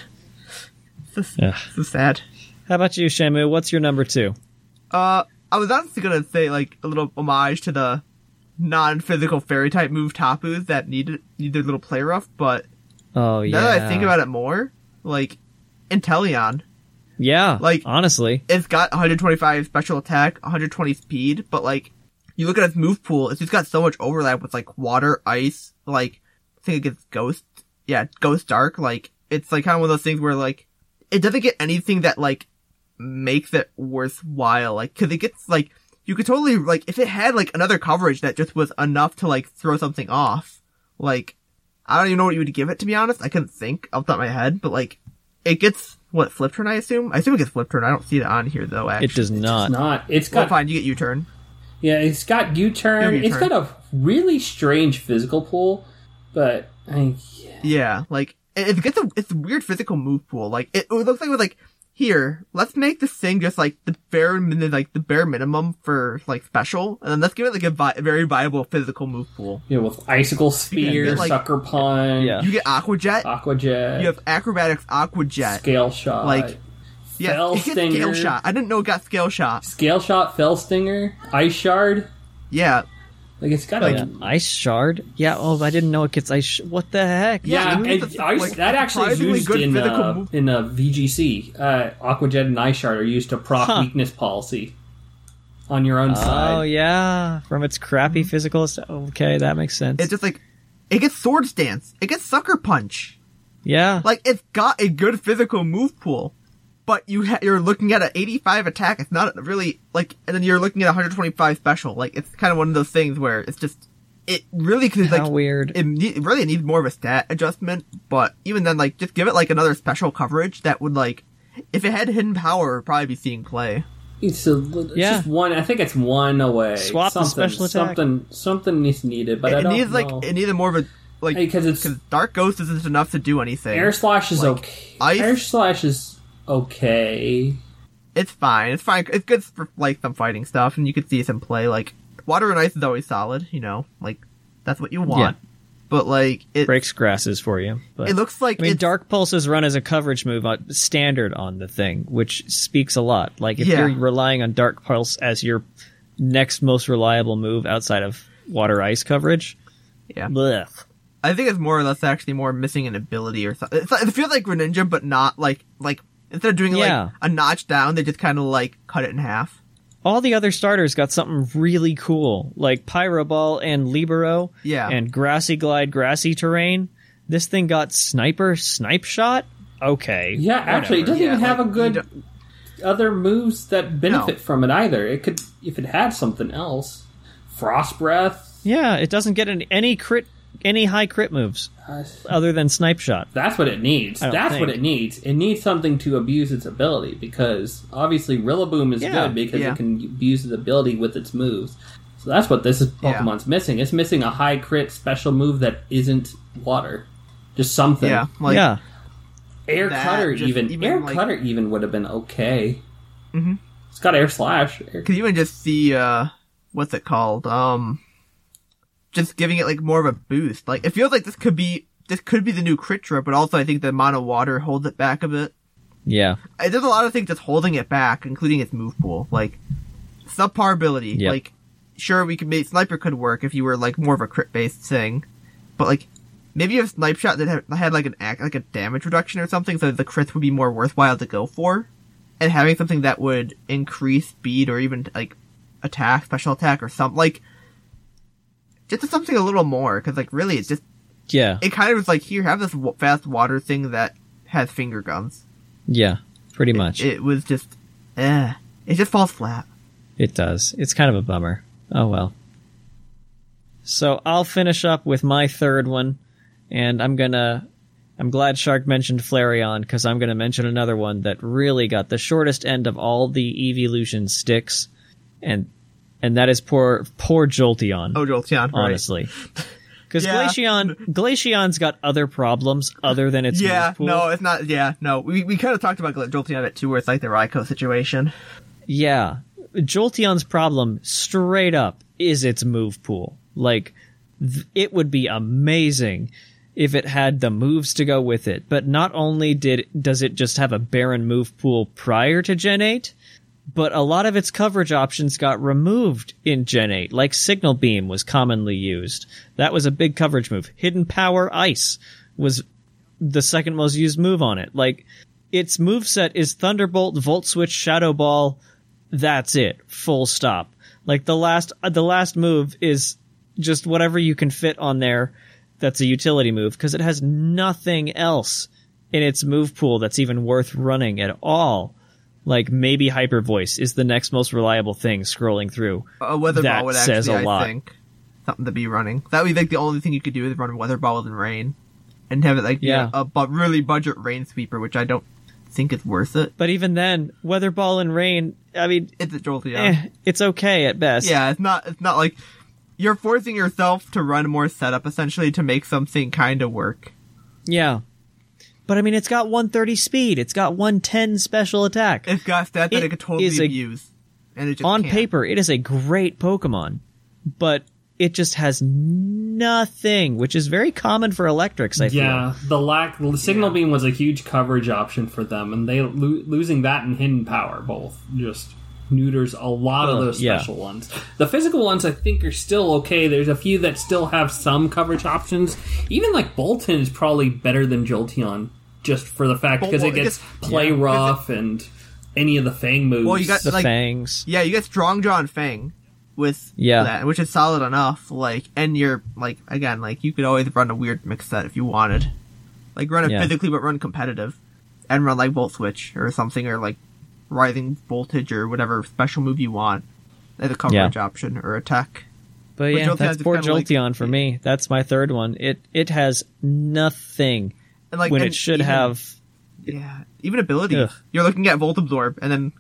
Just, Ugh. it's sad. How about you, Shamu? What's your number two? Uh, I was honestly gonna say like a little homage to the non-physical fairy type move Tapus that needed needed a little play rough, but Oh yeah. now that I think about it more, like Inteleon, yeah. like- honestly, it's got 125 special attack, 120 speed, but like you look at its move pool, it's just got so much overlap with like water, ice, like I think it gets ghost, yeah, ghost dark. Like it's like kind of one of those things where like it doesn't get anything that like makes it worthwhile. Like because it gets like you could totally like if it had like another coverage that just was enough to like throw something off. Like I don't even know what you would give it to be honest. I couldn't think off the top of my head, but like it gets what flip turn. I assume. I assume it gets flip turn. I don't see it on here though. Actually, it does not. It's not. It's Well, got fine. You get U turn. yeah. It's got U-turn. It's got a really strange physical pool, but I, Yeah, like it, it gets a it's a weird physical move pool. Like it, it looks like with like here, let's make this thing just like the bare min- like the bare minimum for like special, and then let's give it like a vi- very viable physical move pool. Yeah, with icicle spear, get, like- sucker punch, Yeah. You get Aqua Jet, aqua jet, you have Acrobatics Aqua Jet. scale shot, like, Yeah, Fell it gets Stinger. Scale Shot. I didn't know it got Scale Shot. scale shot, fell stinger, ice shard. Yeah, Like it's got Like- a Yeah, ice shard. Yeah. Oh, I didn't know it gets ice. Sh- what the heck? Yeah, Yeah, and ice, like, that actually is used good in physical uh, in uh, VGC. Uh, Aquajet and Ice Shard are used to proc Huh. weakness policy on your own Oh side. Oh yeah, from its crappy physical. st- Okay, that makes sense. it's just like it gets Swords Dance. It gets Sucker Punch. yeah. Like it's got a good physical move pool, but you ha- you're looking at an 85 attack. It's not really like, and then you're looking at 125 special. Like it's kind of one of those things where it's just it really could How like weird. It, ne- it really needs more of a stat adjustment, but even then, like just give it like another special coverage that would like if it had hidden power, it would probably be seeing play. It's, a, it's Yeah. just one. I think it's one away. Swap the something, special attack. Something, something is needed, but I it don't needs know. like it needs more of a like Because it's- Dark Ghost isn't enough to do anything. Air Slash is like, okay. ice- Air Slash is okay. It's fine. It's fine. It's good for like some fighting stuff, and you could see some play. Like water and ice is always solid. You know, like that's what you want. But like it, breaks grasses for you. But it looks like I mean, Dark pulses run as a coverage move on, standard on the thing, which speaks a lot. Like if Yeah. you're relying on Dark Pulse as your next most reliable move outside of Water Ice coverage, Yeah, blech. I think it's more or less actually more missing an ability or something. It's, it feels like Greninja, but not like like instead of doing Yeah. like a notch down, they just kind of like cut it in half. all the other starters got something really cool, like Pyro Ball and Libero, Yeah. and Grassy Glide, Grassy Terrain. This thing got Sniper, Snipe Shot. Okay, Yeah, actually, it doesn't Yeah, even have like, a good other moves that benefit No. from it either. It could if it had something else. Frost Breath. yeah, it doesn't get an, any crit, any high crit moves other than Snipe Shot. That's what it needs. I don't That's what it needs. It needs something to abuse its ability because obviously Rillaboom is Yeah, good because yeah. it can abuse its ability with its moves. So that's what this is Yeah. Pokemon's missing. It's missing a high crit special move that isn't water. Just something. Yeah, like yeah, Air Cutter just even, even, Air like- Cutter even would have been okay. Mm-hmm. It's got Air Slash. Air- Cause even just see uh what's it called? Um just giving it like more of a boost. Like it feels like this could be this could be the new crit trip, but also I think the amount of water holds it back a bit. Yeah. There's a lot of things that's holding it back, including its move pool. Like subpar ability. Yep. Like sure we could make sniper could work if you were like more of a crit based thing, but like maybe a snipe shot that had, had like an act like a damage reduction or something, so the crits would be more worthwhile to go for, and having something that would increase speed or even like attack, special attack or something like just something a little more because like really it's just Yeah. it kind of was like here have this w- fast water thing that has finger guns. Yeah. Pretty much. It was just eh, it just falls flat. It does. It's kind of a bummer. Oh well. So I'll finish up with my third one, and I'm gonna. I'm glad Shark mentioned Flareon because I'm gonna mention another one that really got the shortest end of all the evolution sticks, and and that is poor poor Jolteon. Oh, Jolteon, right? honestly. Because Yeah. Glaceon, Glaceon's got other problems other than its Yeah, move pool. Yeah, no, it's not. Yeah, no. We we kind of talked about Jolteon a bit too, where it's like the Raikou situation. Yeah. Jolteon's problem, straight up, is its move pool. Like, th- it would be amazing if it had the moves to go with it. But not only did does it just have a barren move pool prior to Gen 8, but a lot of its coverage options got removed in Gen 8, like Signal Beam was commonly used. That was a big coverage move. Hidden Power Ice was the second most used move on it. Like, its moveset is Thunderbolt, Volt Switch, Shadow Ball. That's it. Full stop. Like the last, uh, the last move is just whatever you can fit on there. That's a utility move because it has nothing else in its move pool that's even worth running at all. Like maybe Hyper Voice is the next most reliable thing scrolling through. A weather That ball would actually, says a I lot. think, something to be running. That would be like the only thing you could do is run weather ball and rain, and have it like Yeah. yeah. a bu- really budget rain sweeper, which I don't think is worth it. But even then, Weather Ball and Rain, I mean, It's a Jolteon. eh, it's okay at best. Yeah, it's not. It's not like you're forcing yourself to run more setup essentially to make something kind of work. Yeah. But I mean, it's got 130 speed. It's got 110 special attack. It's got stats that It it could totally is a- abuse, and it just on can't. paper, it is a great Pokemon, but it just has nothing, which is very common for electrics. I think. Yeah, the lack the signal beam was a huge coverage option for them, and they lo- losing that and hidden power both just neuters a lot of Ugh, those yeah. special ones. The physical ones I think are still okay. There's a few that still have some coverage options. Even like Boltund is probably better than Jolteon, just for the fact because Well, it it gets gets- play yeah, 'cause rough and any of the Fang moves. Well, you got- The like- fangs. Yeah, you get strong jaw and fang with Yeah. that, which is solid enough. Like, and you're like again, like you could always run a weird mix set if you wanted, like run it Yeah. physically but run competitive, and run like volt switch or something or like rising voltage or whatever special move you want as a coverage option or attack. But But yeah, Jolteon's that's poor kinda like- Jolteon for me. That's my third one. It it has nothing And like when and it should even- have. yeah, even abilities. Ugh. You're looking at volt absorb and then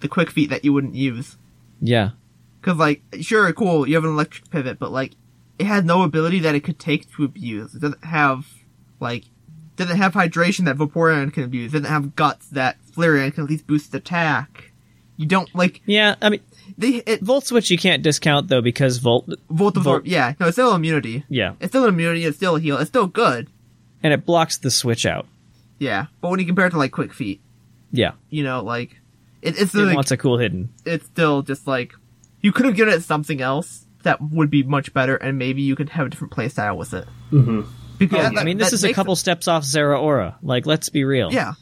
the quick feet that you wouldn't use. Yeah, Cause like, sure, cool, you have an electric pivot, but like, it has no ability that it could take to abuse. It doesn't have, like, doesn't have hydration that Vaporeon can abuse. It doesn't have guts that Flareon can at least boost attack. You don't, like, yeah. I mean, they, it, Volt Switch you can't discount though because Volt. Volt absorb, Volt- yeah, no, it's still immunity. Yeah, It's still immunity, it's still a heal, it's still good. And it blocks the switch out. Yeah. But when you compare it to like Quick Feet, Yeah, you know, like, it, it's it like, wants a cool hidden. it's still just like, you could have given it something else that would be much better and maybe you could have a different playstyle with it. Mm-hmm. Because I mean, this is a makes couple steps off Zeraora. Like, let's be real. Yeah,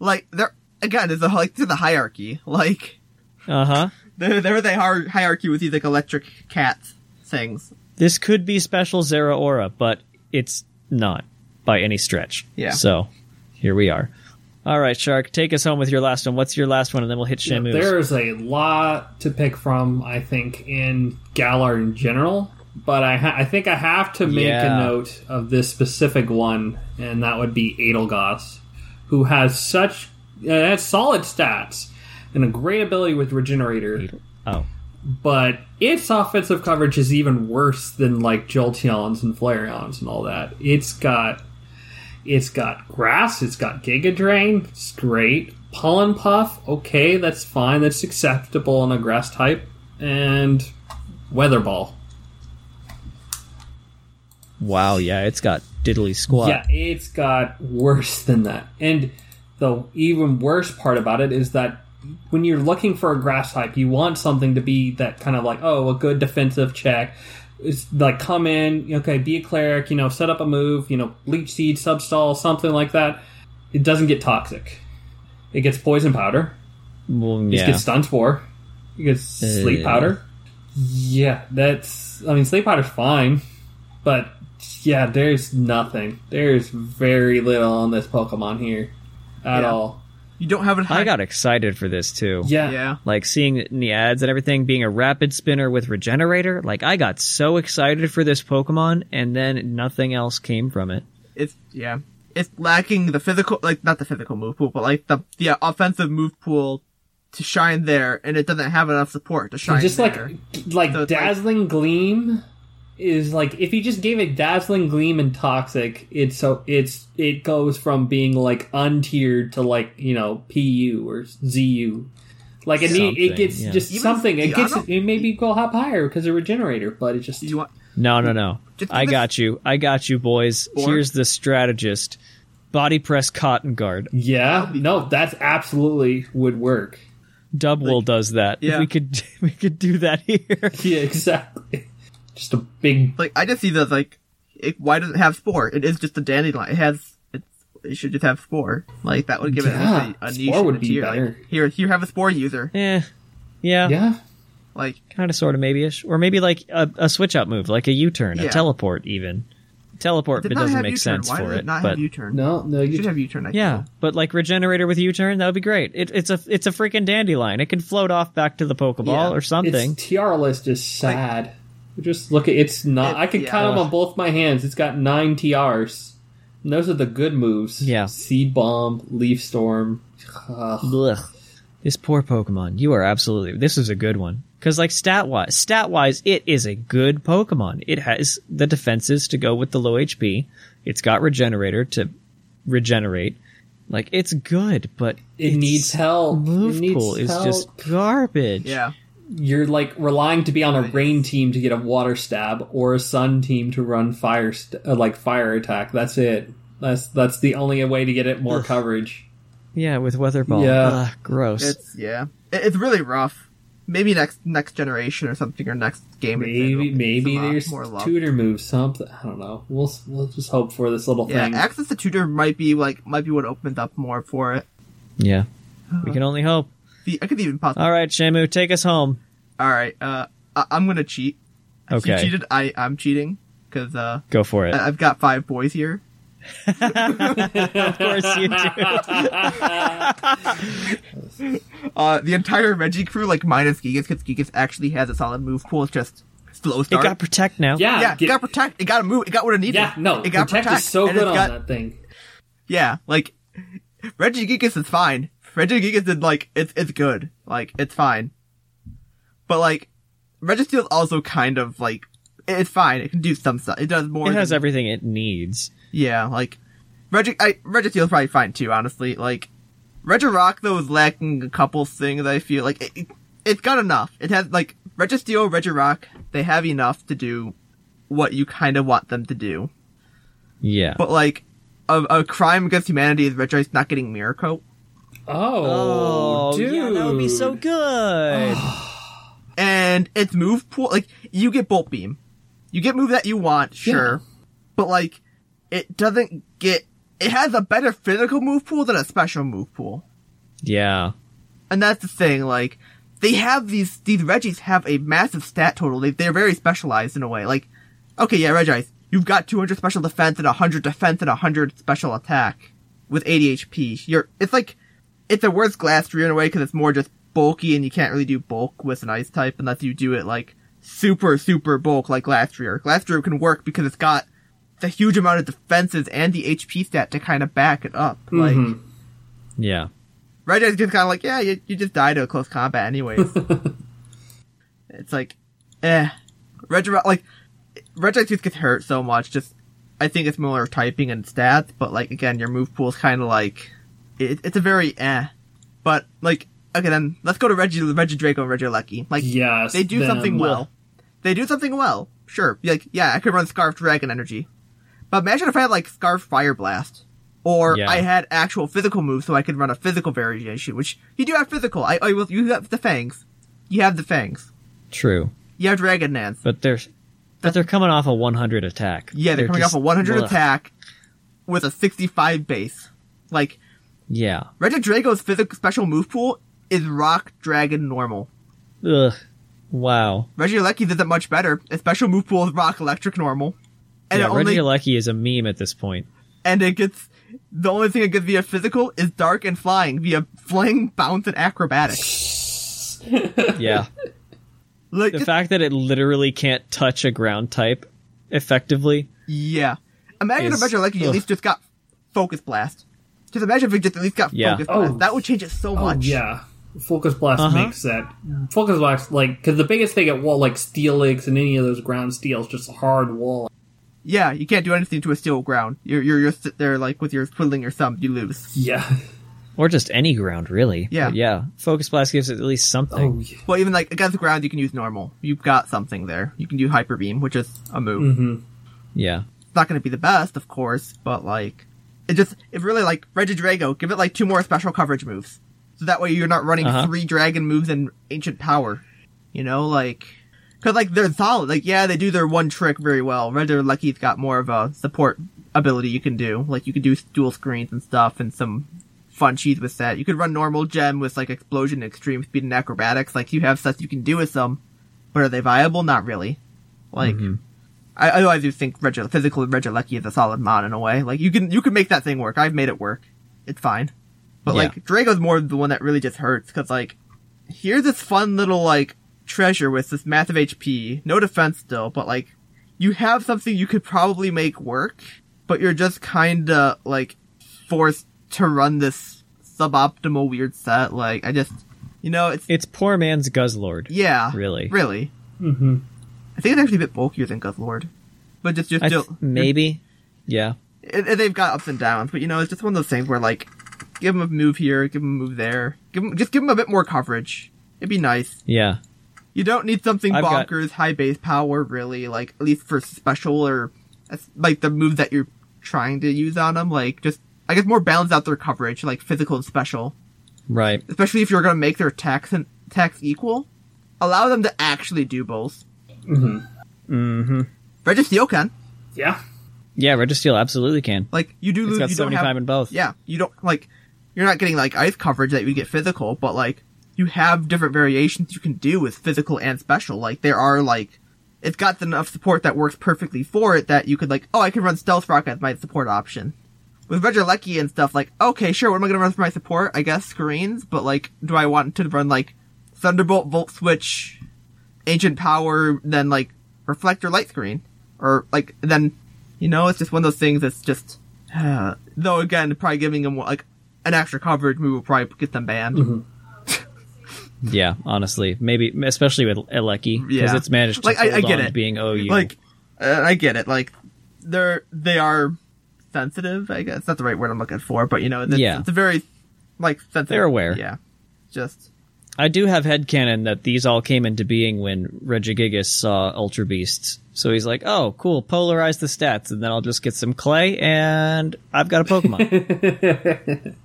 like there again is a like to the hierarchy. Like Uh huh. (laughs) there there is a hier- hierarchy with these like electric cat things. This could be special Zeraora, but it's not by any stretch. Yeah. So here we are. All right, Shark, take us home with your last one. What's your last one, and then we'll hit Shamu's. There's a lot to pick from, I think, in Galar in general. But I, ha- I think I have to make Yeah. a note of this specific one, and that would be Eldegoss, who has such uh, has solid stats and a great ability with Regenerator. Oh, But its offensive coverage is even worse than like Jolteons and Flareons and all that. It's got it's got grass, it's got Giga Drain, it's great. Pollen Puff, okay, that's fine, that's acceptable in a grass type. And Weather Ball. Wow, yeah, it's got diddly squat. Yeah, it's got worse than that. And the even worse part about it is that when you're looking for a grass type, you want something to be that kind of like, oh, a good defensive check. It's like come in, okay, be a cleric, you know, set up a move, you know, leech seed, substall, something like that. It doesn't get toxic. It gets poison powder. Well, yeah. It gets stun spore. It gets sleep Uh. powder. Yeah, that's. I mean, sleep powder's fine, but yeah, there's nothing. There's very little on this Pokemon here at Yeah. all. You don't have it. I got excited for this too. Yeah, Yeah. Like seeing it in the ads and everything being a rapid spinner with regenerator. Like I got so excited for this Pokemon and then nothing else came from it. It's yeah. It's lacking the physical, like not the physical move pool, but like the yeah offensive move pool to shine there, and it doesn't have enough support to shine just there. like like So it's like- dazzling gleam is like if you just gave it dazzling gleam and toxic it's so it's it goes from being like untiered to like you know pu or zu like it need, it gets yeah. just Even something it gets Diano- it maybe go up higher because of regenerator but it just you want No, no, no. I got you. I got you, boys. Or- Here's the strategist. Body press cotton guard. yeah no that's absolutely would work Dubwool does that. (laughs) Yeah. We could (laughs) we could do that here. (laughs) yeah exactly just a big like I just see that like it, why does it have spore? It is just a dandelion. It has it's, it should just have spore. Like that would give Yeah, it a, a niche spore would be tier. better. Like, here, here, have a spore user. Eh. Yeah. yeah Like Kind of, sort of, maybe ish. Or maybe like a, a switch up move, like a U turn, a teleport, even. Teleport did it doesn't make U-turn. sense Why for did it. not but have U-turn? no no you should have U-turn. I yeah, feel. but like regenerator with U turn, that would be great. It, it's a it's a freaking dandelion. It can float off back to the Pokeball Yeah. or something. Its tiara list is sad. Just look at it's not. It- I can yeah. count them on both my hands. It's got nine TRs. And those are the good moves. Yeah. Seed Bomb, Leaf Storm. Ugh. This poor Pokemon. You are absolutely. This is a good one because, like stat wise, stat wise, it is a good Pokemon. It has the defenses to go with the low HP. It's got Regenerator to regenerate. Like it's good, but It needs help. Move it needs pool is just garbage. Yeah. You're like relying to be on a rain team to get a water stab, or a sun team to run fire, st- uh, like fire attack. That's it. That's that's the only way to get it more coverage. Yeah, with Weather Ball. Yeah. Ugh, gross. It's yeah. It, it's really rough. Maybe next next generation or something or next game. Maybe maybe uh, there's more tutor moves. Something I don't know. We'll we'll just hope for this little Yeah, thing. access to tutor might be like might be what opens up more for it. yeah. We can only hope. The, I could even pause. All right, Shamu, take us home. All right, uh, I, I'm gonna cheat. Okay. You cheated. I I'm cheating because uh, Go for it. I, I've got five boys here. of course you do. (laughs) Uh, the entire Regi crew, like minus Gigas, because Gigas actually has a solid move pool. It's just slow start. It got protect now. yeah, yeah, get- it got protect. It got to move. It got what it needed. yeah. No, it got protect, protect. is so good on got- that thing. Yeah, like Regigigas is fine. Regigigas did like it's it's good. Like it's fine. But like Registeel's also kind of like it's fine. It can do some stuff. It does more. It has than- everything it needs. Yeah, like Regi I Registeel's probably fine too, honestly. Like Regirock though is lacking a couple things I feel like it, it, it's got enough. It has like Registeel, Regirock, they have enough to do what you kind of want them to do. Yeah. But like a, a crime against humanity is Regice not getting Mirror Coat. Oh, dude, yeah, that would be so good. (sighs) and its move pool like you get bolt beam. You get move that you want sure. But like it doesn't get it has a better physical move pool than a special move pool. Yeah. and that's the thing like they have these these regis have a massive stat total. They, they're very specialized in a way. Like okay yeah reggies you've got 200 special defense and 100 defense and 100 special attack with 80 hp you're it's like it's a worse Glastrier in a way because it's more just bulky and you can't really do bulk with an ice type unless you do it like super super bulk like Glastrier. Glastrier can work because it's got the huge amount of defenses and the HP stat to kind of back it up. Like Yeah. Regi's just kind of like, yeah, you, you just die to a close combat anyways. (laughs) it's like, eh. Regi like Regi just gets hurt so much. Just I think it's more typing and stats, but like again, your move pool is kind of like it, it's a very eh. But like okay, then let's go to Regi, Reggie Draco, and Regieleki. Like Yes, they do something well. They do something well. Sure, like yeah, I could run Scarf Dragon energy. But imagine if I had like Scarf Fire Blast. Or Yeah. I had actual physical moves so I could run a physical variation, which you do have physical. I, I will, you have the fangs. You have the fangs. True, You have Dragon Dance. but they're but they're coming off a 100 attack. Yeah, they're, coming just- off a 100 ugh. attack with a 65 base. Like, Yeah. Regidrago's physical special move pool is Rock Dragon Normal. Ugh. Wow. Regieleki does it much better. Its special move pool is Rock Electric Normal. And yeah, it only, Regieleki is a meme at this point. and it gets, the only thing it gets via physical is Dark and Flying via Fling, Bounce, and Acrobatics. (laughs) Yeah. Like, the just- fact that it literally can't touch a ground type effectively. yeah. Imagine is- if Regieleki at least just got Focus Blast. Just imagine if it just at least got Yeah. Focus Oh. That would change it so Oh much. yeah, Focus Blast Uh-huh. makes that. Focus Blast like because the biggest thing at wall like Steelix and any of those ground steels just a hard wall. Yeah, you can't do anything to a steel ground. You're you're just sit there like with your twiddling your thumb, you lose. Yeah. Or just any ground, really. Yeah. But yeah. Focus Blast gives it at least something. Oh yeah. Well, even like against the ground, you can use normal. You've got something there. You can do hyper beam, which is a move. Mm-hmm. Yeah. It's not going to be the best, of course, but like it just it really like Regi Regidrago. Give it like two more special coverage moves, so that way you're not running Uh-huh. three dragon moves and ancient power. You know, like because like they're solid. Like yeah, they do their one trick very well. Regieleki's got more of a support ability you can do. Like you can do dual screens and stuff, and some fun cheese with that. You could run normal gem with like explosion, extreme speed, and acrobatics. Like you have stuff you can do with them, but are they viable? Not really. Like I, I, I do think Regi- physical Regieleki is a solid mod in a way. Like you can you can make that thing work. I've made it work. It's fine. But Yeah. like Drago's more the one that really just hurts because like here's this fun little like treasure with this massive HP, no defense still, but like you have something you could probably make work, but you're just kinda like forced to run this suboptimal weird set. Like I just you know it's It's poor man's Guzzlord. yeah Really. really. Mm-hmm. I think it's actually a bit bulkier than Guzzlord, but just just still th- maybe. Yeah. it, it- they've got ups and downs, but you know, it's just one of those things where like, give them a move here, give them a move there, give 'em- just give them a bit more coverage. It'd be nice. Yeah. You don't need something I've got- bonkers, high base power, really. Like at least for special or like the move that you're trying to use on them. Like just I guess more balance out their coverage, like physical and special. Right. Especially if you're gonna make their attacks and attacks equal, allow them to actually do both. Mm-hmm. Mm-hmm. Registeel can. Yeah. Yeah, Registeel absolutely can. Like you do It's lose. got you don't 75 have, in both. Yeah, you don't like. You're not getting like ice coverage that you get physical, but like you have different variations you can do with physical and special. Like there are like, it's got enough support that works perfectly for it that you could like, oh, I can run Stealth Rock as my support option. With Regieleki and stuff, like, okay, sure, what am I gonna run for my support? I guess screens, but like, do I want to run like Thunderbolt, Volt Switch, Ancient Power, then like Reflector, Light Screen, or like then, you know, it's just one of those things that's just. though again, probably giving them like an extra coverage move will probably get them banned. (laughs) Yeah, honestly. Maybe, especially with Eleki, because Yeah. it's managed to Like, I- I get on it. being OU. Like, uh, I get it. Like, they're they are sensitive. I guess that's the right word I'm looking for. But you know, it's, Yeah. it's a very like sensitive. They're aware. Yeah, just I do have headcanon that these all came into being when Regigigas saw Ultra Beasts. So he's like, oh, cool, polarize the stats, and then I'll just get some clay, and I've got a Pokemon. (laughs)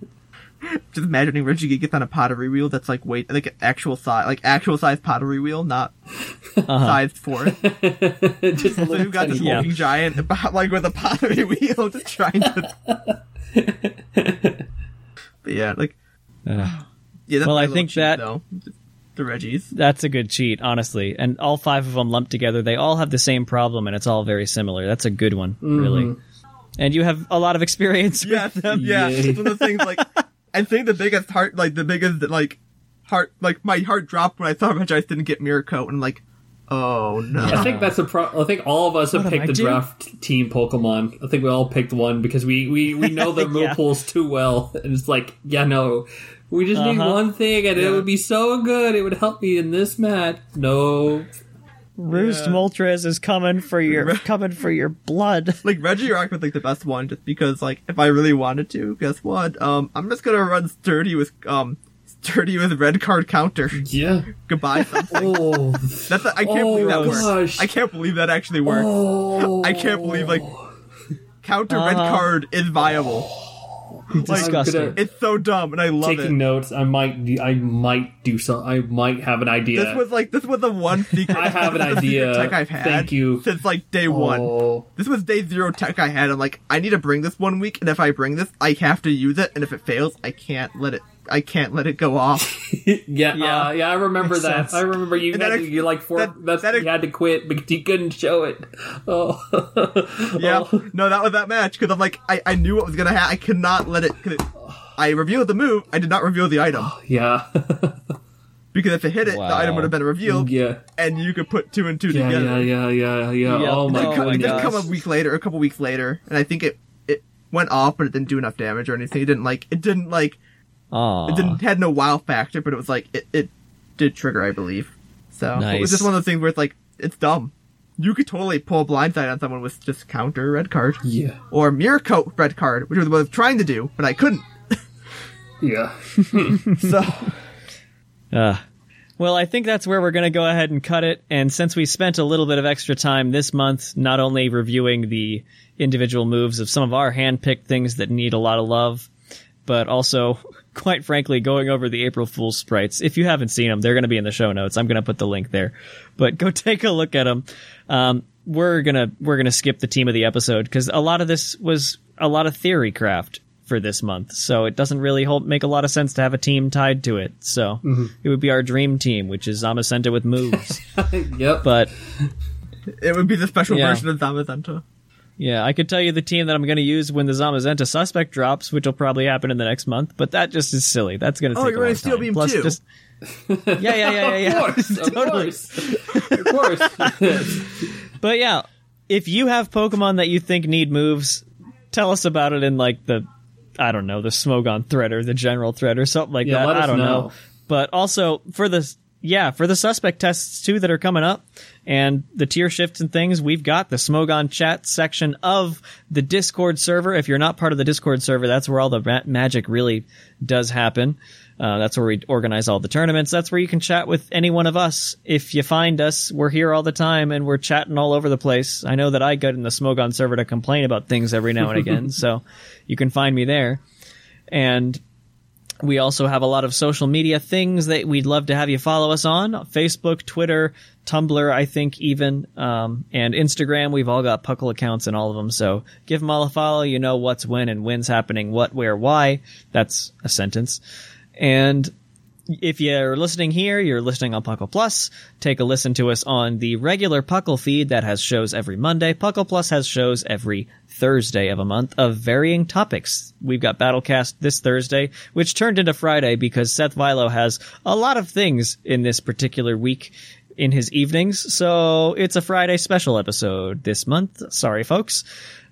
(laughs) just imagining Regi gets on a pottery wheel that's like weight like actual size, like actual size pottery wheel, not Uh-huh. sized for it. (laughs) just So you've got this Yeah. walking giant about like with a pottery wheel, just trying to. but yeah, like Ugh. Yeah. Well, I think cheat, that- though. the Regis. That's a good cheat, honestly. And all five of them lumped together, they all have the same problem, and it's all very similar. That's a good one, mm-hmm. really. And you have a lot of experience Yes, with them. yeah. Yay. It's one of the things like (laughs) I think the biggest heart, like the biggest like heart, like my heart dropped when I saw Regice didn't get Mirror and like, oh no. I think that's a pro. I think all of us have What am picked the draft team Pokemon. I think we all picked one because we we, we know (laughs) the move Yeah. pools too well, (laughs) and it's like, yeah, no, we just need Uh-huh. one thing, and it would be so good. It would help me in this match. No, Roost Moltres is coming for your coming for your blood. (laughs) like Regirock was like the best one, just because like if I really wanted to, guess what? Um, I'm just gonna run sturdy with um sturdy with red card counter. yeah. (laughs) Goodbye. Oh, That's a, I can't Oh, believe that works. gosh. I can't believe that actually works. oh, I can't believe like counter red Uh-huh. card is viable. Disgusting. gonna- It's so dumb, and I love Taking it. notes. I might. do- I might do so. I might have an idea. This was like this was the one secret. I have an this (laughs) is the secret idea. Tech I've had Thank you. since like day oh. one. Oh. This was day zero tech I had. I'm like, I need to bring this one week, and if I bring this, I have to use it. And if it fails, I can't let it. I can't let it go off. Yeah, (laughs) Yeah. yeah, uh, yeah. I remember that. sense. I remember you And had that to, you like for that- that's that you had to quit because you couldn't show it. Oh, (laughs) yeah, Oh. no, that was that match because I'm like, I, I knew what was gonna happen. I could not let it. It I revealed the move. I did not reveal the item yeah, (laughs) because if it hit it, Wow. the item would have been revealed, yeah, and you could put two and two yeah, together. yeah, yeah, yeah, yeah. Yep. Oh my Oh It co- my it did come a week later, a couple weeks later, and I think it it went off, but it didn't do enough damage or anything. It didn't like it didn't like Aw. it didn't had no wow factor, but it was like it, it did trigger, I believe. So it was just one of those things where it's like it's dumb. You could totally pull a blindside on someone with just counter red card Yeah, or mirror coat red card, which was what I was trying to do, but I couldn't. yeah. (laughs) So Uh, well, I think that's where we're going to go ahead and cut it. And since we spent a little bit of extra time this month, not only reviewing the individual moves of some of our hand-picked things that need a lot of love, but also, quite frankly, going over the April Fool's sprites. If you haven't seen them, they're going to be in the show notes. I'm going to put the link there, but go (laughs) take a look at them. Um, we're gonna we're gonna skip the team of the episode because a lot of this was a lot of theory craft for this month, so it doesn't really hold, make a lot of sense to have a team tied to it. So it would be our dream team, which is Zamazenta with moves. (laughs) yep. but it would be the special Yeah. version of Zamazenta. Yeah, I could tell you the team that I'm going to use when the Zamazenta suspect drops, which will probably happen in the next month. But that just is silly. That's going to Oh, take you're a long running Steel. Beam Plus, too. just (laughs) yeah, yeah, yeah, yeah, yeah. of course, (laughs) of Totally. course, of course. (laughs) But yeah, if you have Pokemon that you think need moves, tell us about it in like the, I don't know, the Smogon thread or the general thread or something like Yeah, that. let I don't know. know. But also for the, yeah, for the suspect tests too that are coming up and the tier shifts and things, we've got the Smogon chat section of the Discord server. If you're not part of the Discord server, that's where all the ma- magic really does happen. Uh, that's where we organize all the tournaments. That's where you can chat with any one of us. If you find us, we're here all the time and we're chatting all over the place. I know that I get in the Smogon server to complain about things every now and again, (laughs) so you can find me there. And we also have a lot of social media things that we'd love to have you follow us on Facebook, Twitter, Tumblr, I think even, um, and Instagram. We've all got Puckle accounts in all of them. So give them all a follow. You know what's when and when's happening, what, where, why. That's a sentence. And if you're listening here, you're listening on Puckle Plus. Take a listen to us on the regular Puckle feed that has shows every Monday. Puckle Plus has shows every Thursday of a month of varying topics. We've got Battlecast this Thursday, which turned into Friday because Seth Vilo has a lot of things in this particular week in his evenings. So it's a Friday special episode this month. Sorry, folks.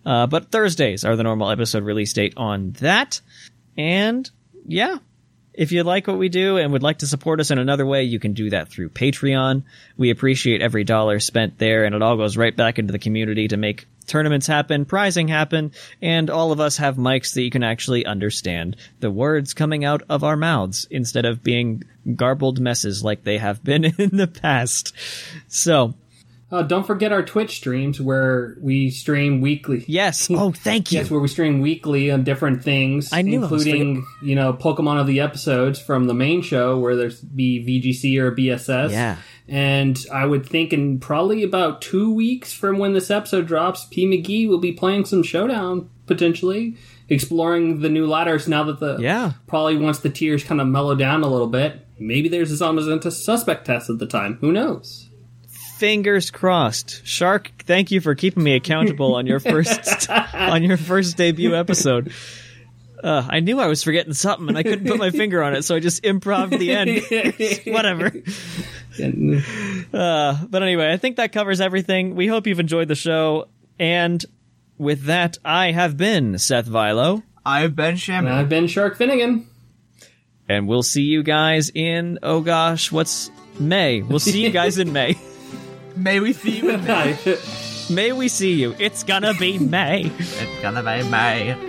Uh, but Thursdays are the normal episode release date on that. And yeah, if you like what we do and would like to support us in another way, you can do that through Patreon. We appreciate every dollar spent there, and it all goes right back into the community to make tournaments happen, prizing happen, and all of us have mics that you can actually understand the words coming out of our mouths instead of being garbled messes like they have been (laughs) in the past. So, Uh, don't forget our Twitch streams where we stream weekly. yes. Oh, thank you. Yes, where we stream weekly on different things, I knew I including you know Pokemon of the episodes from the main show where there's be VGC or BSS. Yeah. and I would think in probably about two weeks from when this episode drops, P McGee will be playing some Showdown potentially, exploring the new ladders now that the Yeah. probably once the tiers kind of mellow down a little bit. Maybe there's a Zamazenta suspect test at the time. Who knows? Fingers crossed. Shark, thank you for keeping me accountable on your first (laughs) on your first debut episode. Uh, I knew I was forgetting something and I couldn't put my finger on it, so I just improv the end. (laughs) Whatever. Uh, but anyway, I think that covers everything. We hope you've enjoyed the show. And with that, I have been Seth Vilo, I've been Shaman. I've been Shark Finnegan. and we'll see you guys in oh gosh, what's May? We'll see you guys in May. (laughs) May we see you in May. (laughs) May we see you? It's gonna be May. It's gonna be May.